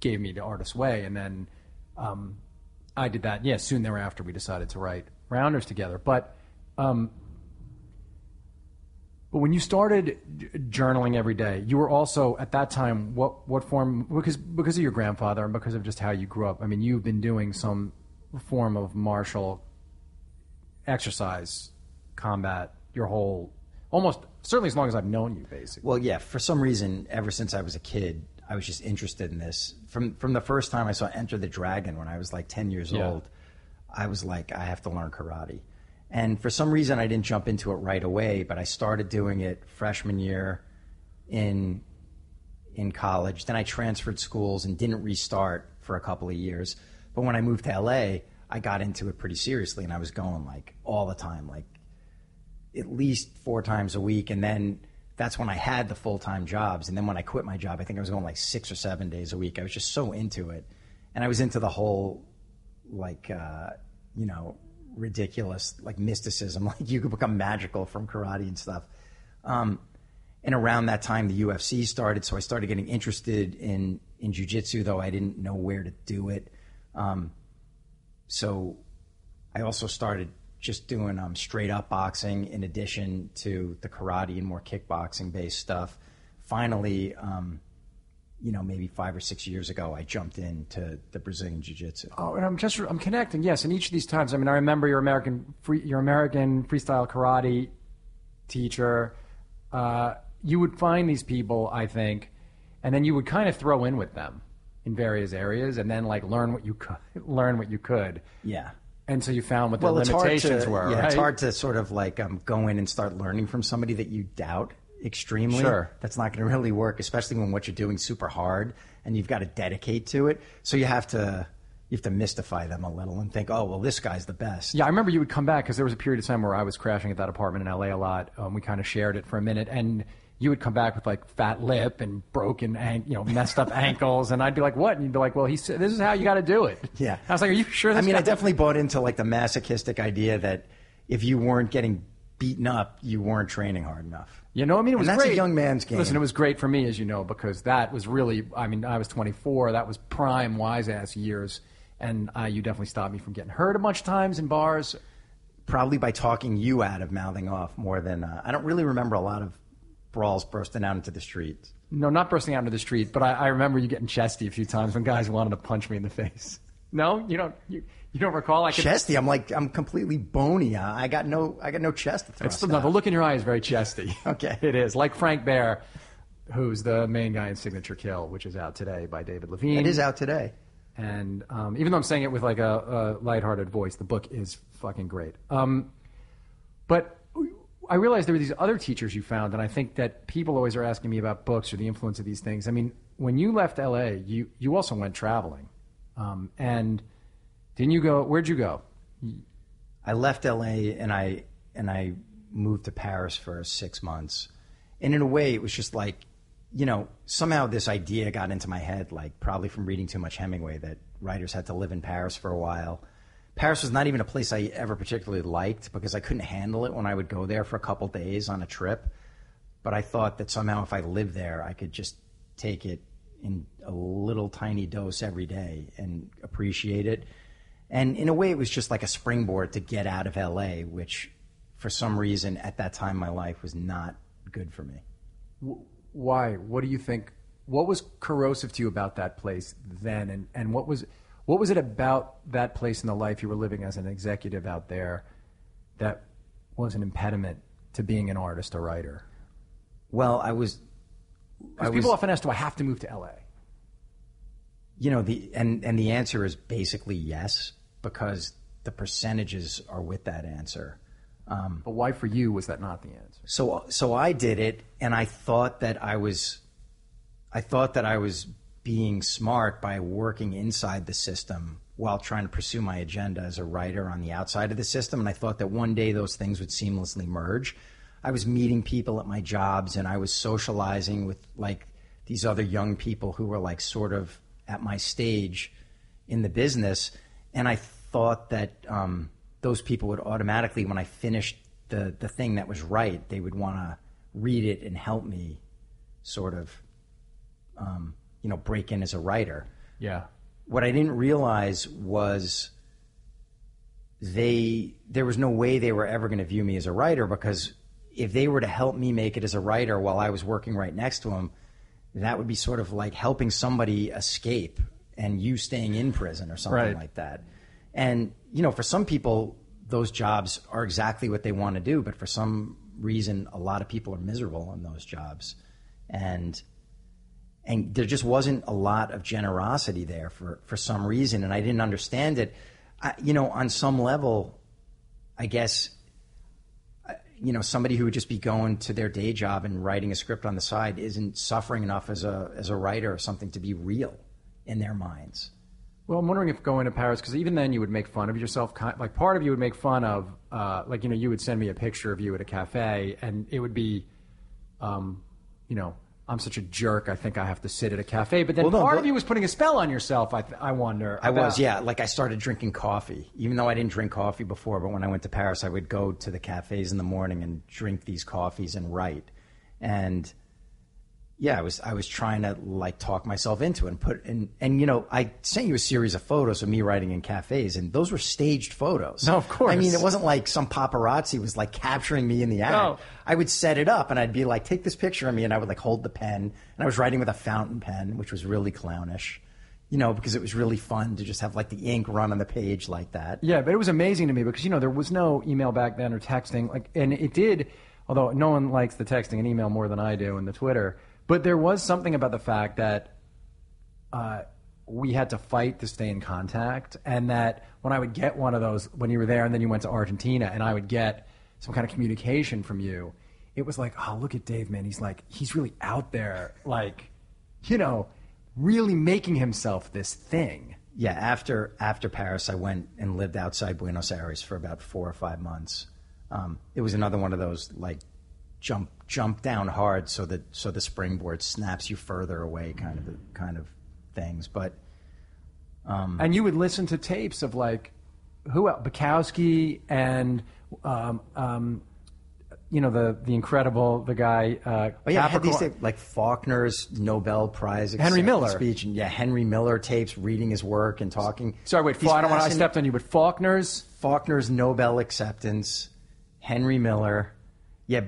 gave me the artist's way, and then um, I did that. Yeah. Soon thereafter, we decided to write Rounders together, but. Um, but when you started journaling every day, you were also at that time what what form because because of your grandfather and because of just how you grew up. I mean, you've been doing some form of martial exercise, combat your whole almost certainly as long as I've known you, basically. Well, yeah. For some reason, ever since I was a kid, I was just interested in this. From from the first time I saw Enter the Dragon when I was like ten years Yeah. old, I was like, I have to learn karate. And for some reason, I didn't jump into it right away, but I started doing it freshman year in in college. Then I transferred schools and didn't restart for a couple of years. But when I moved to LA, I got into it pretty seriously, and I was going like all the time, like at least four times a week. And then that's when I had the full time jobs. And then when I quit my job, I think I was going like six or seven days a week. I was just so into it. And I was into the whole, like, uh, you know, ridiculous, like mysticism. Like you could become magical from karate and stuff. Um, and around that time, the UFC started. So I started getting interested in, in jujitsu, though I didn't know where to do it. Um, so I also started just doing um, straight up boxing in addition to the karate and more kickboxing based stuff. Finally, um, you know, maybe five or six years ago, I jumped into the Brazilian Jiu Jitsu. Oh, and I'm just I'm connecting. Yes, in each of these times. I mean, I remember your American free, your American freestyle karate teacher. Uh, you would find these people, I think, and then you would kind of throw in with them in various areas, and then like learn what you could learn what you could. Yeah. And so you found what the Well, limitations to were. yeah, right? it's hard to sort of like um, go in and start learning from somebody that you doubt extremely. Sure. That's not going to really work, especially when what you're doing is super hard and you've got to dedicate to it. So you have to you have to mystify them a little and think, oh well, this guy's the best. Yeah, I remember you would come back because there was a period of time where I was crashing at that apartment in LA a lot. Um, we kind of shared it for a minute, and you would come back with like fat lip and broken, an- you know, messed up ankles, and I'd be like, "What?" And you'd be like, "Well, he said this is how you got to do it." Yeah. I was like, "Are you sure?" I mean, guy-" I definitely bought into like the masochistic idea that if you weren't getting beaten up, you weren't training hard enough. You know, I mean, it was And that's a young man's game. Listen, it was great for me, as you know, because that was really. I mean, I was 24. That was prime wise ass years, and uh, you definitely stopped me from getting hurt a bunch of times in bars. Probably by talking you out of mouthing off more than uh, I don't really remember a lot of brawls bursting out into the streets. No, not bursting out into the street, but I, I remember you getting chesty a few times when guys wanted to punch me in the face. No, you don't. You, you don't recall? I could, Chesty, I'm like I'm completely bony. I got no I got no chest to. It's no, the look in your eye is very chesty. Okay. it is like Frank Behr, who's the main guy in Signature Kill, which is out today by David Levien. It is out today. And um, even though I'm saying it with like a, a lighthearted voice, the book is fucking great. Um, but I realized there were these other teachers you found, and I think that people always are asking me about books or the influence of these things. I mean, when you left LA, you you also went traveling, um, and didn't you go? Where'd you go? I left LA and I and I moved to Paris for six months. And in a way, it was just like, you know, somehow this idea got into my head, like probably from reading too much Hemingway, that writers had to live in Paris for a while. Paris was not even a place I ever particularly liked because I couldn't handle it when I would go there for a couple days on a trip. But I thought that somehow if I lived there, I could just take it in a little tiny dose every day and appreciate it. And in a way, it was just like a springboard to get out of LA, which for some reason at that time in my life was not good for me. Why? What do you think? What was corrosive to you about that place then, and, and what was what was it about that place in the life you were living as an executive out there that was an impediment to being an artist or writer? Well, I was. I Because was, people often ask, "Do I have to move to LA?" you know the and and the answer is basically yes because the percentages are with that answer. Um, but why for you was that not the answer? So so I did it, and I thought that I was, I thought that I was being smart by working inside the system while trying to pursue my agenda as a writer on the outside of the system. And I thought that one day those things would seamlessly merge. I was meeting people at my jobs, and I was socializing with like these other young people who were like sort of at my stage in the business, and I thought that um, those people would automatically, when I finished the the thing that was right, they would want to read it and help me, sort of, um, you know, break in as a writer. Yeah. What I didn't realize was they there was no way they were ever going to view me as a writer because if they were to help me make it as a writer while I was working right next to them, that would be sort of like helping somebody escape and you staying in prison or something Right. like that. And you know, for some people, those jobs are exactly what they want to do, but for some reason, a lot of people are miserable in those jobs, and and there just wasn't a lot of generosity there for for some reason, and I didn't understand it. I, you know, on some level, I guess you know somebody who would just be going to their day job and writing a script on the side isn't suffering enough as a as a writer or something to be real in their minds. Well, I'm wondering if going to Paris, because even then you would make fun of yourself. Like part of you would make fun of, uh, like you know, you would send me a picture of you at a cafe, and it would be, um, you know, I'm such a jerk. I think I have to sit at a cafe. But then Well, no, part but- of you was putting a spell on yourself. I, th- I wonder. I was, yeah. Like I started drinking coffee, even though I didn't drink coffee before. But when I went to Paris, I would go to the cafes in the morning and drink these coffees and write. And yeah, I was I was trying to like talk myself into it and put and and you know I sent you a series of photos of me writing in cafes, and those were staged photos. No, of course. I mean, it wasn't like some paparazzi was like capturing me in the act. No. I would set it up and I'd be like, take this picture of me, and I would like hold the pen, and I was writing with a fountain pen, which was really clownish, you know, because it was really fun to just have like the ink run on the page like that. Yeah, but it was amazing to me because you know there was no email back then or texting. Like, and it did, although no one likes the texting and email more than I do and the Twitter. But there was something about the fact that uh, we had to fight to stay in contact, and that when I would get one of those when you were there, and then you went to Argentina, and I would get some kind of communication from you, it was like, oh, look at Dave, man. He's like, he's really out there, like, you know, really making himself this thing. Yeah, after after Paris, I went and lived outside Buenos Aires for about four or five months. Um, it was another one of those like jump jump down hard so that so the springboard snaps you further away kind of kind of things. But and you would listen to tapes of like who else? Bukowski and um, um, you know the the incredible the guy. Uh, Oh yeah, I had these tapes, like Faulkner's Nobel Prize Henry acceptance Miller. speech, and yeah, Henry Miller tapes, reading his work and talking. Sorry, wait. I don't want. I fascin- stepped on you, but Faulkner's. Faulkner's Nobel acceptance, Henry Miller, yeah,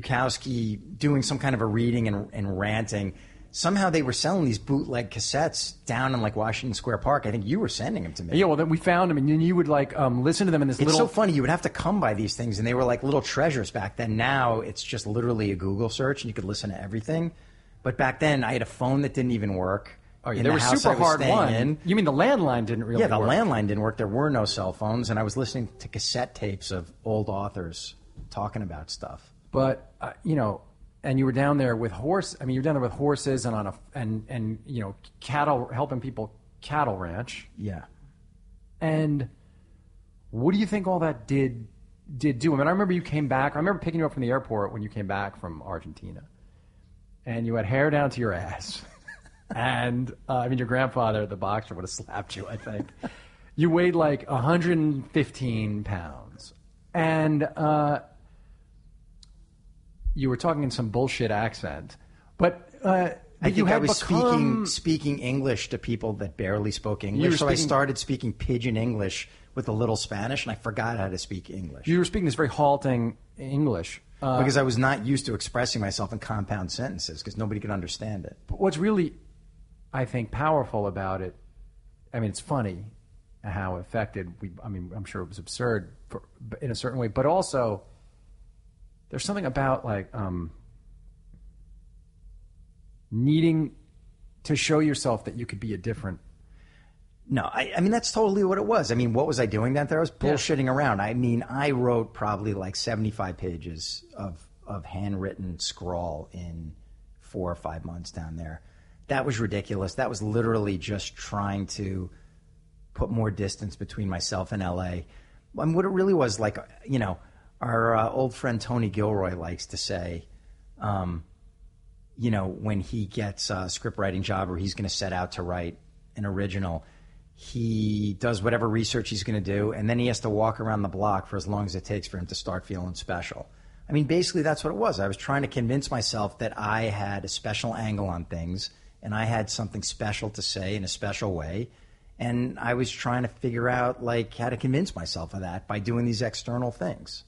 Bukowski doing some kind of a reading and, and ranting. Somehow they were selling these bootleg cassettes down in like Washington Square Park. I think you were sending them to me. Yeah, well, then we found him, and then you would like um, listen to them in this It's little. so funny. You would have to come by these things, and they were like little treasures back then. Now it's just literally a Google search, and you could listen to everything. But back then, I had a phone that didn't even work. Oh, yeah, in there the was house super I was hard staying one. in. You mean the landline didn't really? Work? Yeah, the work. landline didn't work. There were no cell phones, and I was listening to cassette tapes of old authors talking about stuff. But uh, you know, and you were down there with horse. I mean, you were down there with horses and on a and and you know cattle, helping people cattle ranch. Yeah. And what do you think all that did did do? I mean, I remember you came back. I remember picking you up from the airport when you came back from Argentina, and you had hair down to your ass. and uh, I mean, your grandfather, the boxer, would have slapped you. I think you weighed like 115 pounds, and uh, you were talking in some bullshit accent. But uh, I you think I was become- speaking speaking English to people that barely spoke English. so I started speaking pidgin English with a little Spanish, and I forgot how to speak English You were speaking this very halting English. Uh, because I was not used to expressing myself in compound sentences because nobody could understand it. But what's really, I think, powerful about it, I mean, it's funny how affected we. I mean, I'm sure it was absurd for, in a certain way, but also there's something about like um, needing to show yourself that you could be a different. No, I, I mean that's totally what it was. I mean, what was I doing that there? I was bullshitting around. I mean, I wrote probably like seventy-five pages of of handwritten scrawl in four or five months down there. That was ridiculous. That was literally just trying to put more distance between myself and LA. I And what it really was like, you know, our uh, old friend Tony Gilroy likes to say, um, you know, when he gets a script writing job or he's going to set out to write an original, he does whatever research he's going to do, and then he has to walk around the block for as long as it takes for him to start feeling special. I mean, basically, that's what it was. I was trying to convince myself that I had a special angle on things, and I had something special to say in a special way, and I was trying to figure out like how to convince myself of that by doing these external things.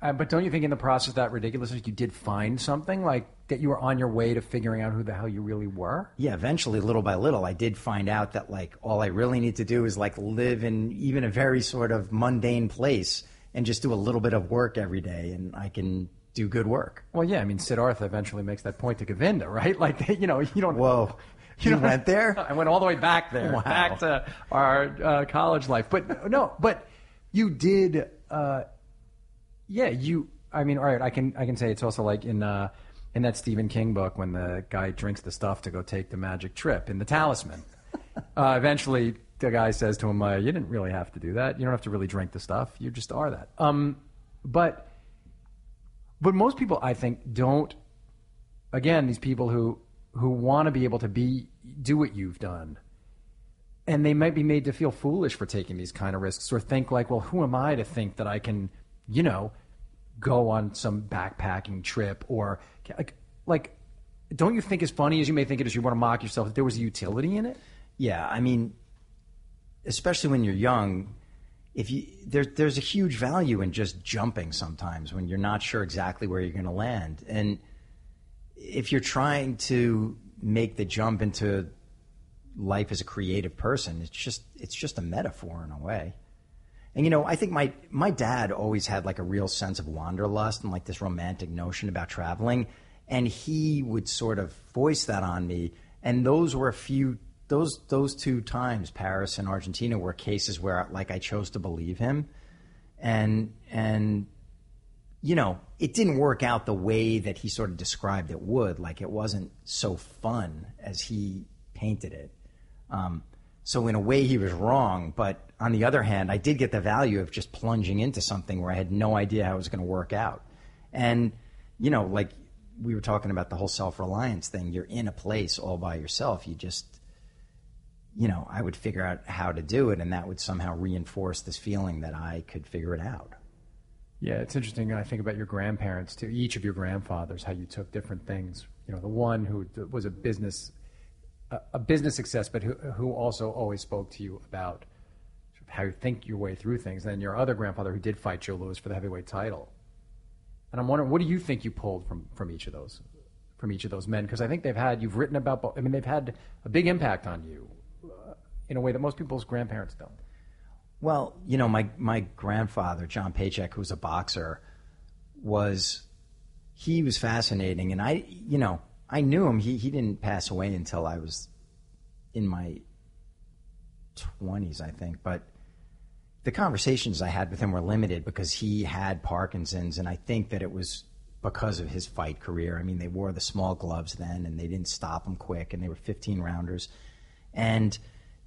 Uh, but don't you think in the process that ridiculous you did find something like that you were on your way to figuring out who the hell you really were? yeah, eventually, little by little, I did find out that like all I really need to do is like live in even a very sort of mundane place and just do a little bit of work every day, and I can do good work. Well, yeah, I mean, Siddhartha eventually makes that point to Govinda, right? Like, you know, you don't. Whoa, you know, went there? I went all the way back there, Wow. back to our uh, college life. But no, but you did. Uh, yeah, you. I mean, all right. I can I can say it's also like in uh, in that Stephen King book when the guy drinks the stuff to go take the magic trip in the Talisman. uh, eventually, the guy says to him, uh, "You didn't really have to do that. You don't have to really drink the stuff. You just are that." Um, but but most people, I think, don't. Again, these people who who want to be able to be do what you've done, and they might be made to feel foolish for taking these kind of risks, or think like, "Well, who am I to think that I can, you know, go on some backpacking trip or like like." Don't you think as funny as you may think it is, you want to mock yourself? That there was a utility in it. Yeah, I mean, especially when you're young, if you there, there's a huge value in just jumping sometimes when you're not sure exactly where you're going to land, and if you're trying to make the jump into life as a creative person, it's just it's just a metaphor in a way. And you know, I think my my dad always had like a real sense of wanderlust and like this romantic notion about traveling, and he would sort of voice that on me. And those were a few those those two times, Paris and Argentina, were cases where like I chose to believe him, and and you know, it didn't work out the way that he sort of described it would. Like it wasn't so fun as he painted it. Um, so in a way, he was wrong. But on the other hand, I did get the value of just plunging into something where I had no idea how it was going to work out. And you know, like we were talking about the whole self reliance thing. You're in a place all by yourself. You just you know, I would figure out how to do it, and that would somehow reinforce this feeling that I could figure it out. Yeah, it's interesting. I think about your grandparents too. Each of your grandfathers, how you took different things. You know, the one who was a business, a, business success, but who, who also always spoke to you about sort of how you think your way through things. And then your other grandfather who did fight Joe Louis for the heavyweight title. And I'm wondering, what do you think you pulled from from each of those, from each of those men? Because I think they've had you've written about. I mean, they've had a big impact on you, uh, in a way that most people's grandparents don't. Well, you know, my my grandfather, John Paychek, who was a boxer, was he was fascinating, and I, you know, I knew him. He he didn't pass away until I was in my twenties, I think, but. The conversations I had with him were limited because he had Parkinson's, and I think that it was because of his fight career. I mean, they wore the small gloves then, and they didn't stop him quick, and they were 15 rounders. And,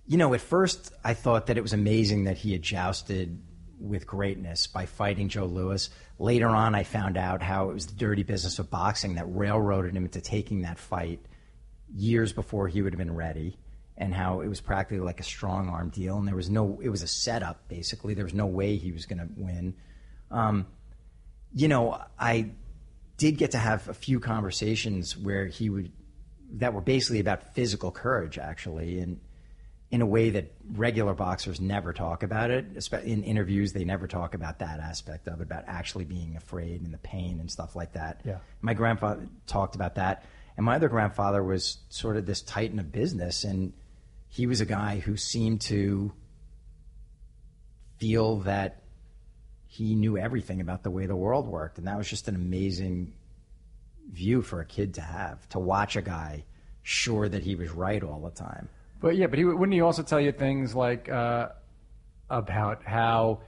you know, at first I thought that it was amazing that he had jousted with greatness by fighting Joe Louis. Later on, I found out how it was the dirty business of boxing that railroaded him into taking that fight years before he would have been ready. And how it was practically like a strong arm deal, and there was no, it was a setup basically. There was no way he was going to win. Um, you know, I did get to have a few conversations where he would that were basically about physical courage, actually, and in a way that regular boxers never talk about it. In interviews, they never talk about that aspect of it, about actually being afraid and the pain and stuff like that. Yeah. My grandfather talked about that, and my other grandfather was sort of this titan of business, and he was a guy who seemed to feel that he knew everything about the way the world worked, and that was just an amazing view for a kid to have to watch a guy sure that he was right all the time. But yeah, but he wouldn't he also tell you things like uh, about how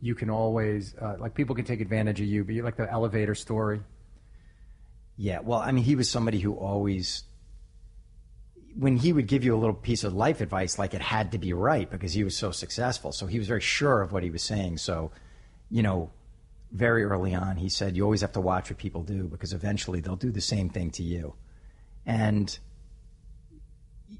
you can always uh, like people can take advantage of you, but you like the elevator story. Yeah, well, I mean, he was somebody who always, when he would give you a little piece of life advice, like it had to be right because he was so successful. So he was very sure of what he was saying. So, you know, very early on, he said, you always have to watch what people do because eventually they'll do the same thing to you. And,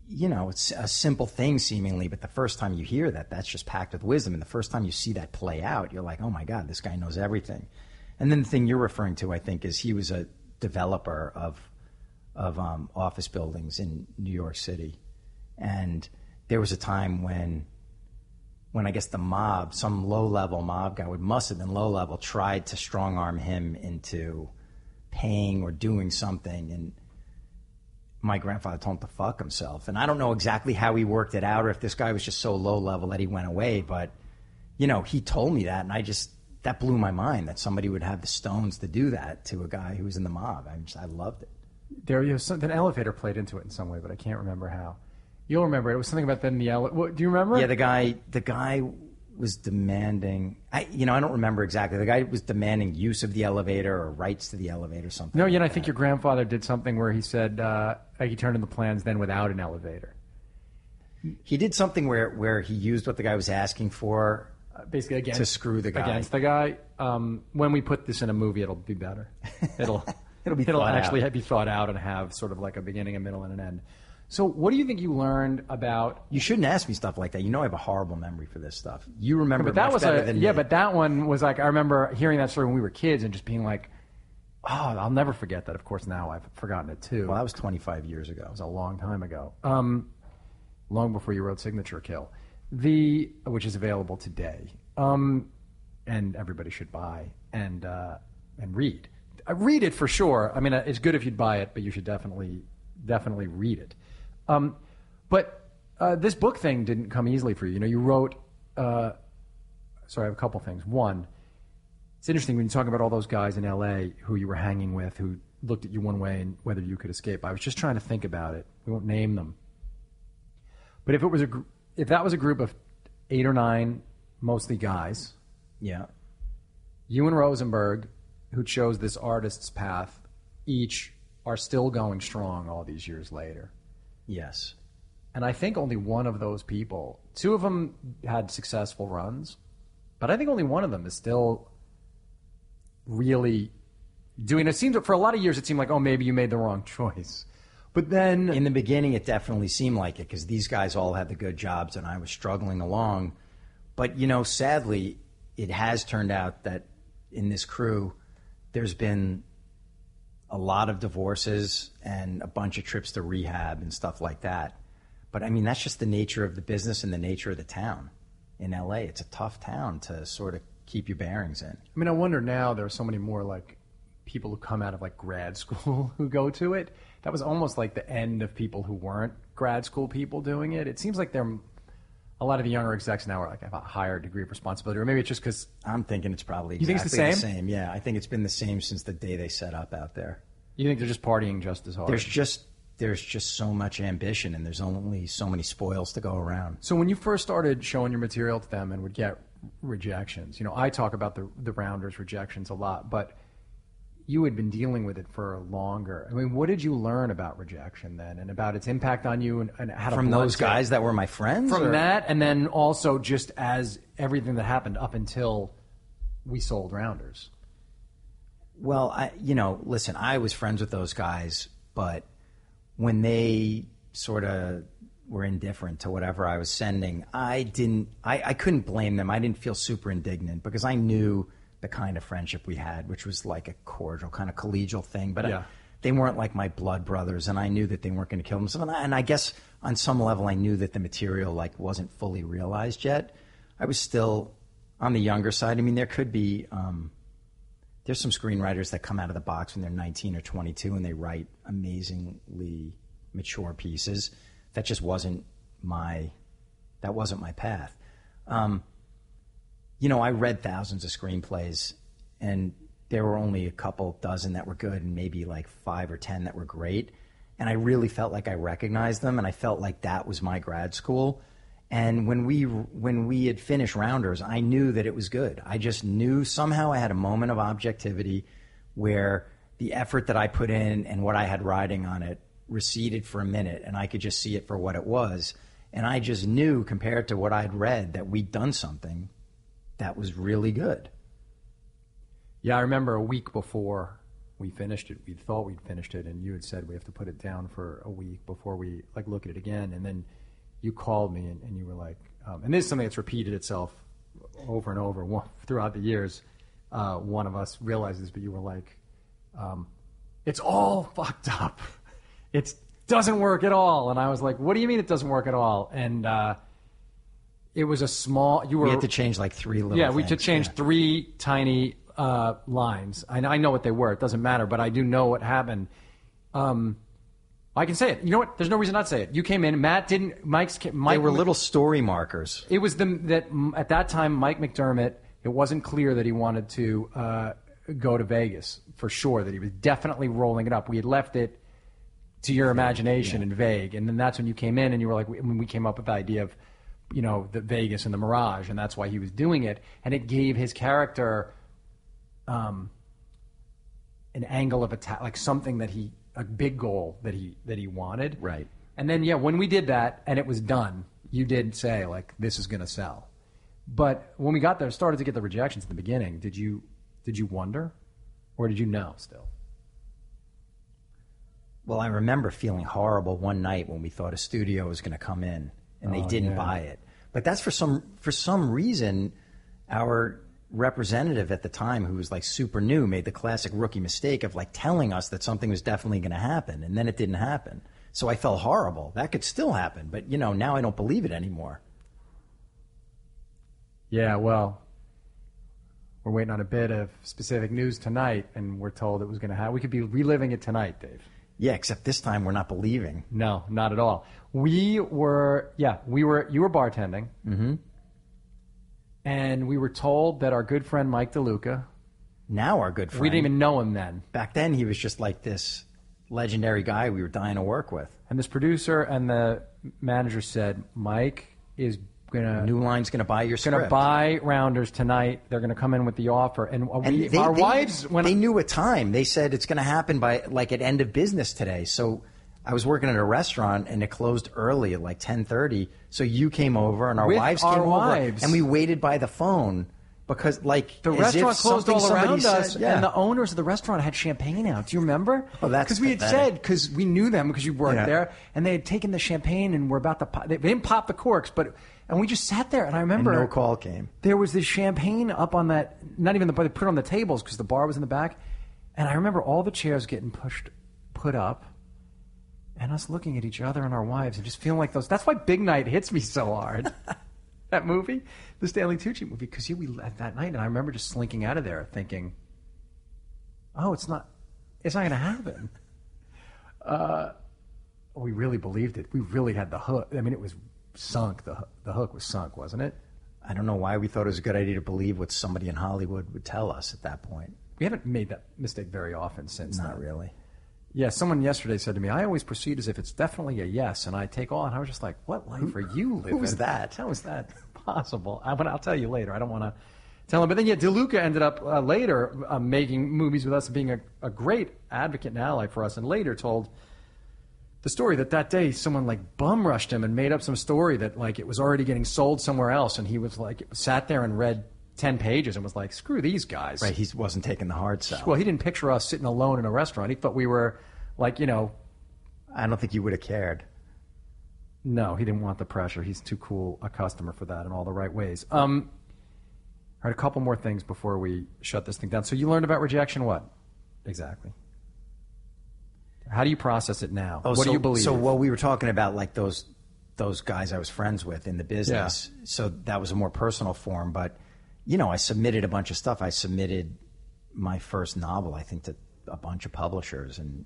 you know, it's a simple thing seemingly, but the first time you hear that, that's just packed with wisdom. And the first time you see that play out, you're like, oh my God, this guy knows everything. And then the thing you're referring to, I think, is he was a developer of of um, office buildings in New York City, and there was a time when when I guess the mob, some low level mob guy, would must have been low level, tried to strong arm him into paying or doing something, and my grandfather told him to fuck himself. And I don't know exactly how he worked it out, or if this guy was just so low level that he went away, but you know, he told me that, and I just that blew my mind that somebody would have the stones to do that to a guy who was in the mob. I just I loved it. There, you know, some, an elevator played into it in some way, but I can't remember how. You'll remember it. It was something about then the elevator. Do you remember? Yeah, the guy the guy was demanding. I you know I don't remember exactly. The guy was demanding use of the elevator or rights to the elevator, or something. no, like know, I that. think your grandfather did something where he said uh, he turned in the plans then without an elevator. he did something where where he used what the guy was asking for. Uh, basically, against To screw the guy. against the guy. Um, when we put this in a movie, it'll be better. It'll It'll be it'll actually out. be thought out and have sort of like a beginning, a middle, and an end. So, what do you think you learned about You shouldn't ask me stuff like that. You know I have a horrible memory for this stuff. You remember but that was better a yeah me. but that one was like i remember hearing that story when we were kids and just being like oh i'll never forget that of course now i've forgotten it too well, that was 25 years ago. it was a long time ago um, long before you wrote signature kill the which is available today um, and everybody should buy and uh, and read uh, read it for sure i mean uh, it's good if you'd buy it but you should definitely definitely read it um, but uh, this book thing didn't come easily for you you know you wrote uh, sorry, I have a couple things. One, it's interesting when you talk about all those guys in LA who you were hanging with who looked at you one way and whether you could escape. I was just trying to think about it. We won't name them. But if it was a gr- if that was a group of eight or nine, mostly guys, Yeah. you and Rosenberg, who chose this artist's path, each are still going strong all these years later. Yes. And I think only one of those people, two of them had successful runs, but I think only one of them is still really doing it. Seems for a lot of years it seemed like, oh, maybe you made the wrong choice. But then In the beginning, it definitely seemed like it because these guys all had the good jobs and I was struggling along. But, you know, sadly, it has turned out that in this crew, there's been a lot of divorces and a bunch of trips to rehab and stuff like that. But I mean, that's just the nature of the business and the nature of the town. In LA, it's a tough town to sort of keep your bearings in. I mean, I wonder now there are so many more like people who come out of like grad school who go to it. That was almost like the end of people who weren't grad school people doing it. It seems like they're a lot of the younger execs now are like have a higher degree of responsibility, or maybe it's just because I'm thinking it's probably You think it's the exactly same? Yeah, I think it's been the same since the day they set up out there. you think they're just partying just as hard. there's just there's just so much ambition and there's only so many spoils to go around. So when you first started showing your material to them and would get rejections, you know, I talk about the the rounders rejections a lot, but you had been dealing with it for longer. I mean, what did you learn about rejection then, and about its impact on you, and, and how to From those it? guys that were my friends? from or- that, and then also just as everything that happened up until we sold rounders. Well, I, you know, listen, I was friends with those guys, but when they sort of were indifferent to whatever I was sending, I didn't, I, I couldn't blame them. I didn't feel super indignant because I knew the kind of friendship we had, which was like a cordial, kind of collegial thing. But Yeah. I, they weren't like my blood brothers, and I knew that they weren't going to kill themselves. And I, and I guess on some level, I knew that the material like wasn't fully realized yet. I was still on the younger side. I mean, there could be. Um, there's some screenwriters that come out of the box when they're 19 or 22 and they write amazingly mature pieces. That just wasn't my that wasn't my path. Um, you know, I read thousands of screenplays, and there were only a couple dozen that were good, and maybe like five or ten that were great. And I really felt like I recognized them, and I felt like that was my grad school. And when we when we had finished Rounders, I knew that it was good. I just knew somehow I had a moment of objectivity where the effort that I put in and what I had riding on it receded for a minute, and I could just see it for what it was. And I just knew, compared to what I'd read, that we'd done something that was really good. Yeah, I remember a week before we finished it, we thought we'd finished it, and you had said we have to put it down for a week before we like look at it again. And then you called me and, and you were like, um, and this is something that's repeated itself over and over throughout the years. Uh, one of us realizes, but you were like, um, it's all fucked up. It doesn't work at all. And I was like, what do you mean it doesn't work at all? And uh, it was a small. You were We had to change like three little. yeah, we had to change yeah. three tiny uh, lines. I, I know what they were. It doesn't matter, but I do know what happened. Um, I can say it. You know what? There's no reason not to say it. You came in. Matt didn't. Mike's. Mike They were little story markers. It was the that at that time Mike McDermott. It wasn't clear that he wanted to uh, go to Vegas for sure. That he was definitely rolling it up. We had left it to your imagination and vague, and then that's when you came in and you were like, when we came up with the idea of, you know, the Vegas and the Mirage, and that's why he was doing it, and it gave his character, um, an angle of attack, like something that he, a big goal that he that he wanted, Right. and then yeah, when we did that and it was done, you did say like this is going to sell. But when we got there, started to get the rejections in the beginning. Did you did you wonder, or did you know still? Well, I remember feeling horrible one night when we thought a studio was going to come in and they Oh, didn't yeah. buy it. But that's for some for some reason our representative at the time who was like super new made the classic rookie mistake of like telling us that something was definitely going to happen and then it didn't happen. So I felt horrible. That could still happen, but you know, now I don't believe it anymore. Yeah, well, we're waiting on a bit of specific news tonight, and we're told it was going to happen. We could be reliving it tonight, Dave. Yeah, except this time we're not believing. No, not at all. We were, yeah, we were. You were bartending, mm-hmm. and we were told that our good friend Mike DeLuca. Now our good friend. We didn't even know him then. back then he was just like this legendary guy we were dying to work with. And this producer and the manager said Mike is gonna New Line's going to buy your gonna buy Rounders tonight. They're gonna come in with the offer, and, And they, our they- wives when they knew a time. They said it's going to happen by like at end of business today. So I was working at a restaurant and it closed early at like ten thirty. So you came over and our wives our came wives. over and we waited by the phone because like the restaurant closed all around said- us, yeah. and the owners of the restaurant had champagne out. Do you remember? Oh, that's because we had said because we knew them because you worked Yeah. there, and they had taken the champagne and were about to. Pop, they didn't pop the corks, but and we just sat there, and I remember And no call came. There was this champagne up on that, not even the bar. They put it on the tables because the bar was in the back, and I remember all the chairs getting pushed, put up. And us looking at each other and our wives and just feeling like those. That's why Big Night hits me so hard. that movie, the Stanley Tucci movie, because we at that night, and I remember just slinking out of there thinking, "Oh, it's not, it's not going to happen." Uh, we really believed it. We really had the hook. I mean, it was sunk. The the hook was sunk, wasn't it? I don't know why we thought it was a good idea to believe what somebody in Hollywood would tell us at that point. We haven't made that mistake very often since. Not then. really. Yeah, someone yesterday said to me, "I always proceed as if it's definitely a yes," and I take all, and I was just like, "What life are you living?" was that? How is that possible? I, but I'll tell you later. I don't want to tell him. But then, yeah, DeLuca ended up uh, later uh, making movies with us, and being a, a great advocate and ally for us, and later told the story that that day someone like bum rushed him and made up some story that like it was already getting sold somewhere else, and he was like sat there and read ten pages and was like, "Screw these guys." Right, he wasn't taking the hard sell. Well, he didn't picture us sitting alone in a restaurant. He thought we were like, you know, I don't think you would have cared. no, he didn't want the pressure. He's too cool a customer for that in all the right ways. Um, all right, a couple more things before we shut this thing down. So you learned about rejection. What exactly? How do you process it now? Oh, what so, do you believe? So, well, we were talking about like those those guys I was friends with in the business. Yeah. So that was a more personal form. But you know, I submitted a bunch of stuff. I submitted my first novel, I think, to a bunch of publishers, and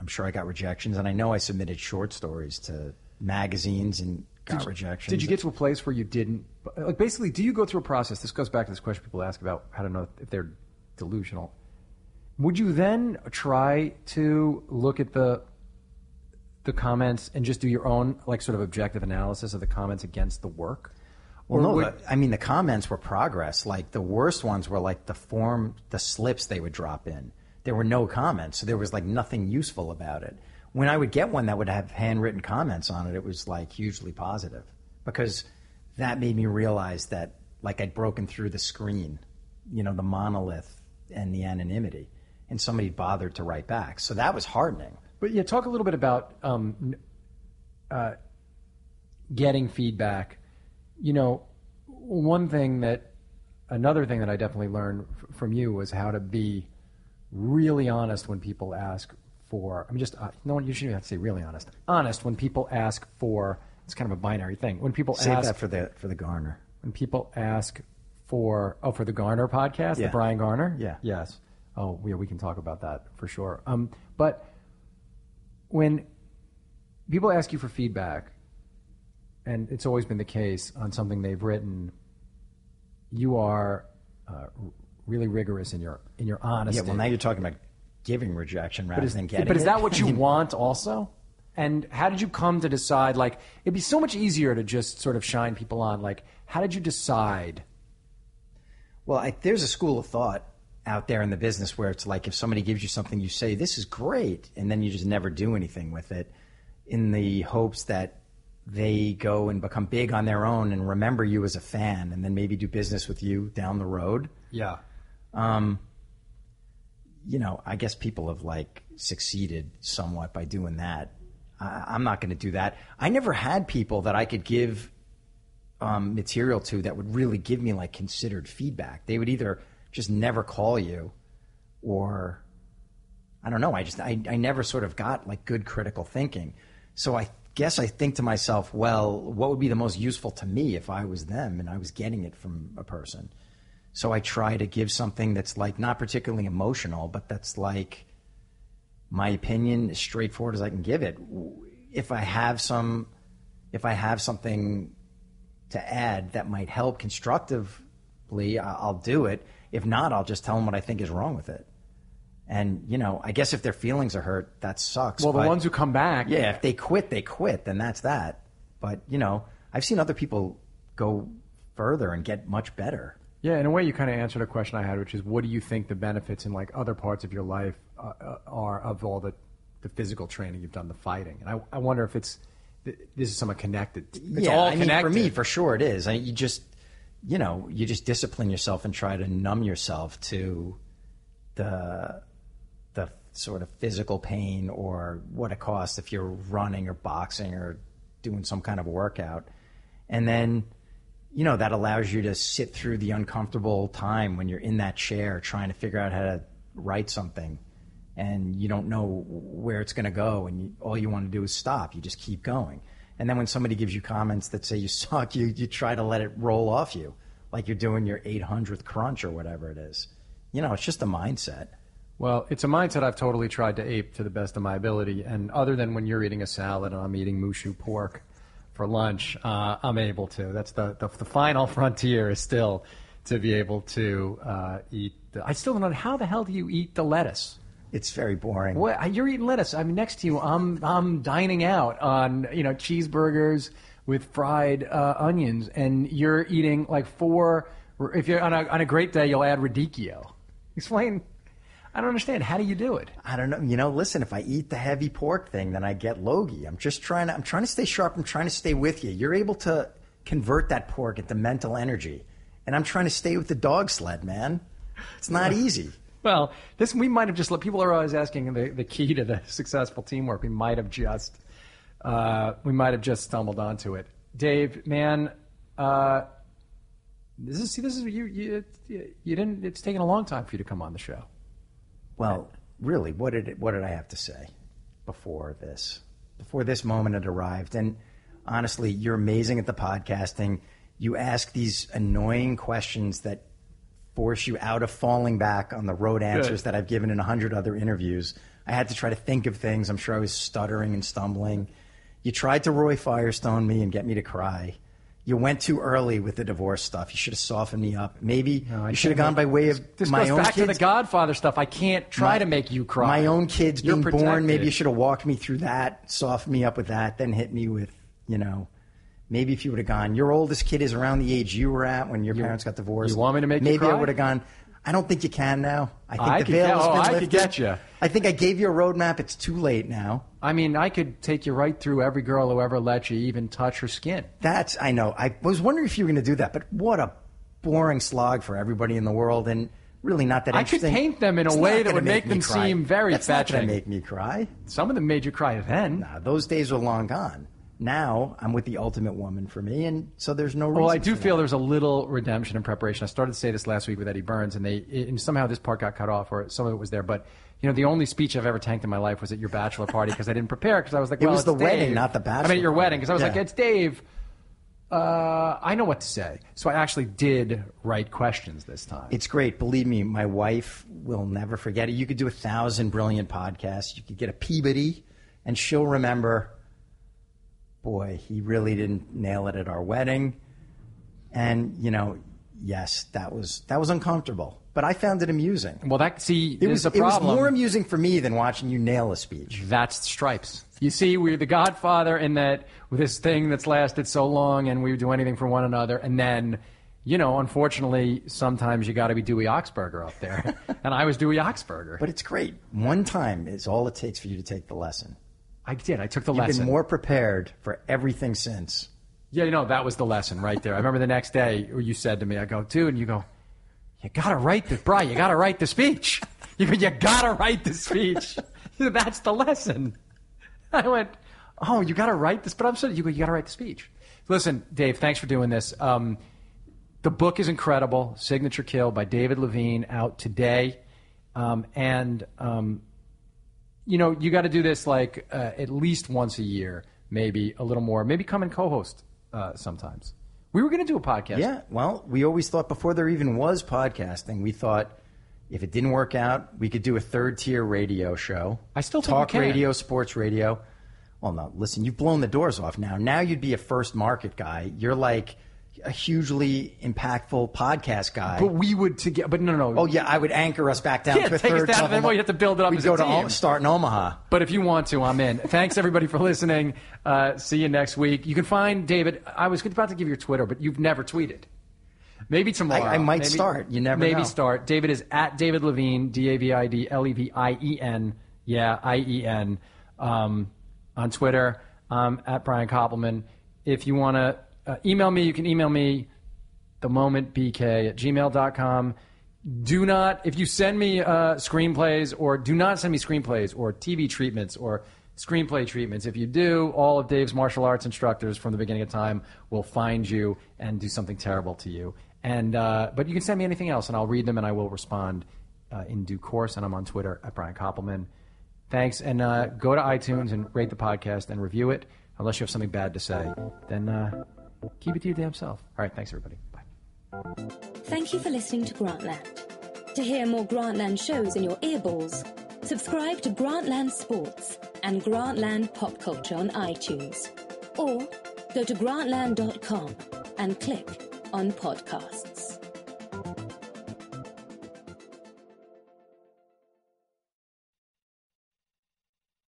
I'm sure I got rejections. And I know I submitted short stories to magazines and got rejections. Did you get to a place where you didn't like basically do you go through a process this goes back to this question people ask about how to know if they're delusional would you then try to look at the the comments and just do your own like sort of objective analysis of the comments against the work Well, Or no, would- I mean the comments were progress. Like the worst ones were like the form, the slips they would drop in. There were no comments, so there was like nothing useful about it. When I would get one that would have handwritten comments on it, it was like hugely positive because that made me realize that like I'd broken through the screen, you know, the monolith and the anonymity, and somebody bothered to write back. So that was heartening. But yeah, talk a little bit about um, uh, getting feedback. You know, one thing that, another thing that I definitely learned f- from you was how to be really honest when people ask for. I mean, just uh, no one. You shouldn't have to say really honest. Honest when people ask for. It's kind of a binary thing. When people Save ask that for the for the Garner. when people ask for oh for the Garner podcast, Yeah. the Bryan Garner. Yeah. Yes. Oh, yeah, we can talk about that for sure. Um, but when people ask you for feedback, and it's always been the case on something they've written, you are uh, really rigorous in your in your honesty. Yeah, well now you're talking about giving rejection rather is, than getting. but is it. that what you want also? And how did you come to decide? Like, it'd be so much easier to just sort of shine people on. Like, how did you decide? Well, I, there's a school of thought out there in the business where it's like if somebody gives you something, you say, This is great, and then you just never do anything with it in the hopes that they go and become big on their own and remember you as a fan and then maybe do business with you down the road. Yeah. You know, I guess people have like succeeded somewhat by doing that. I, I'm not going to do that. I never had people that I could give um, material to that would really give me like considered feedback. They would either just never call you, or I don't know. I just I, I never sort of got like good critical thinking. So I guess I think to myself, well, what would be the most useful to me if I was them and I was getting it from a person? So I try to give something that's like not particularly emotional, but that's like my opinion as straightforward as I can give it. If I have some, if I have something to add that might help constructively, I'll do it. If not, I'll just tell them what I think is wrong with it. And you know, I guess if their feelings are hurt, that sucks. Well, the but- ones who come back, yeah, if they quit, they quit. Then that's that. But you know, I've seen other people go further and get much better. Yeah, in a way, you kind of answered a question I had, which is, what do you think the benefits in like other parts of your life uh, uh, are of all the the physical training you've done, the fighting? And I, I wonder if it's this is somewhat connected. It's yeah, all I mean, connected. for me, for sure, it is. I, mean, you just, you know, you just discipline yourself and try to numb yourself to the the sort of physical pain or what it costs if you're running or boxing or doing some kind of workout, and then. You know, that allows you to sit through the uncomfortable time when you're in that chair trying to figure out how to write something. And you don't know where it's going to go and you, all you want to do is stop. You just keep going and then when somebody gives you comments that say you suck you, you try to let it roll off you like you're doing your 800th crunch or whatever it is you know it's just a mindset Well, it's a mindset I've totally tried to ape to the best of my ability. And other than when you're eating a salad and I'm eating mushu pork for lunch, uh, I'm able to. That's the, the the final frontier is still to be able to uh, eat. The, I still don't know how the hell do you eat the lettuce. It's very boring you're eating lettuce? I'm next to you, I'm I'm dining out on you know cheeseburgers with fried uh, onions, and you're eating like four. If you're on a on a great day, you'll add radicchio. Explain. I don't understand. How do you do it? I don't know. You know, listen, if I eat the heavy pork thing, then I get logy. I'm just trying to I'm trying to stay sharp. I'm trying to stay with you. You're able to convert that pork into mental energy. And I'm trying to stay with the dog sled, man. It's not easy. Well, this we might have just let people are always asking the, the key to the successful teamwork. We might have just uh, we might have just stumbled onto it. Dave, man, uh, this is see this is you you you didn't. It's taken a long time for you to come on the show. Well, really, what did what did I have to say? before this, before this moment had arrived. And honestly, you're amazing at the podcasting. You ask these annoying questions that force you out of falling back on the road answers Good. that I've given in a hundred other interviews. I had to try to think of things. I'm sure I was stuttering and stumbling. You tried to Roy Firestone me and get me to cry. You went too early with the divorce stuff. You should have softened me up. Maybe I you should have gone by way of This my goes own back kids. to the Godfather stuff. I can't try My- to make you cry. My own kids You're being born. Maybe you should have walked me through that, softened me up with that, then hit me with, you know, maybe if you would have gone, your oldest kid is around the age you were at when your parents got divorced. you want me to make you Maybe I would have gone. I don't think you can now. I think I the veil get- has oh, been I could get ya. I think I gave you a roadmap. It's too late now. I mean, I could take you right through every girl who ever let you even touch her skin. That's I know. I was wondering if you were going to do that, but what a boring slog for everybody in the world, and really not that interesting. I could paint them in a It's way that would make me them cry. seem very That's not fetching. going to make me cry. Some of them made you cry then. Nah, those days are long gone. Now I'm with the ultimate woman for me, and so there's no reason. Well, I do feel that. there's a little redemption in preparation. I started to say this last week with Eddie Burns, and they and somehow this part got cut off, or some of it was there. But you know, the only speech I've ever tanked in my life was at your bachelor party because I didn't prepare because I was like, It was the wedding, not the bachelor. I mean, at your wedding because I was like, it's Dave. Uh, I know what to say, so I actually did write questions this time. It's great. Believe me, my wife will never forget it. You could do a thousand brilliant podcasts. You could get a Peabody, and she'll remember. Boy, he really didn't nail it at our wedding, and you know, yes, that was that was uncomfortable, but I found it amusing. well, that see, It was a problem. it was more amusing for me than watching you nail a speech. That's Stripes. You see, we're the Godfather in that with this thing that's lasted so long, and we would do anything for one another, and then. You know, unfortunately, sometimes you got to be Dewey Oxberger up there, and I was Dewey Oxberger. But it's great. One time is all it takes for you to take the lesson. I did. I took the You've lesson. been more prepared for everything since. yeah, you know, that was the lesson right there. I remember the next day you said to me, "I go, dude," and you go, "You got to write the, Bri, You got to write the speech. You go, you got to write the speech. That's the lesson." I went, "Oh, you got to write this," but I'm sorry. You go, "You got to write the speech." Listen, Dave, thanks for doing this. Um, the book is incredible. Signature Kill by David Levien out today, um, and um, you know you got to do this like uh, at least once a year, maybe a little more. Maybe come and co-host uh, sometimes. We were going to do a podcast. Yeah, well, we always thought before there even was podcasting, we thought if it didn't work out, we could do a third tier radio show. I still talk radio, sports radio. Well, no, listen, you've blown the doors off now. Now you'd be a first market guy. You're like a hugely impactful podcast guy. but we would together. But no, no, no. oh yeah, I would anchor us back down Yeah, to a take us down, level. then, well, you have to build it up We'd a go to. Start in Omaha. But if you want to, I'm in. Thanks everybody for listening. Uh, see you next week. You can find David. I was about to give you your Twitter, but you've never tweeted. Maybe tomorrow. I- I might Maybe- start. You never Maybe know. start. David is at David Levien, D A V I D L E V I E N. Yeah, I E N. Um, on Twitter. Um, at Brian Koppelman. If you want to uh, email me, you can email me the at gmail.com do not if you send me uh, screenplays or do not send me screenplays or tv treatments or screenplay treatments if you do all of dave's martial arts instructors from the beginning of time will find you and do something terrible to you. And uh, but you can send me anything else and i'll read them and i will respond uh, in due course. And i'm on twitter at brian koppelman. Thanks. And uh, go to itunes and rate the podcast and review it. Unless you have something bad to say then uh, keep it to your damn self all right thanks everybody bye Thank you for listening to Grantland. To hear more Grantland shows in your earballs, subscribe to Grantland Sports and Grantland Pop Culture on iTunes. Or go to grantland.com and click on podcasts.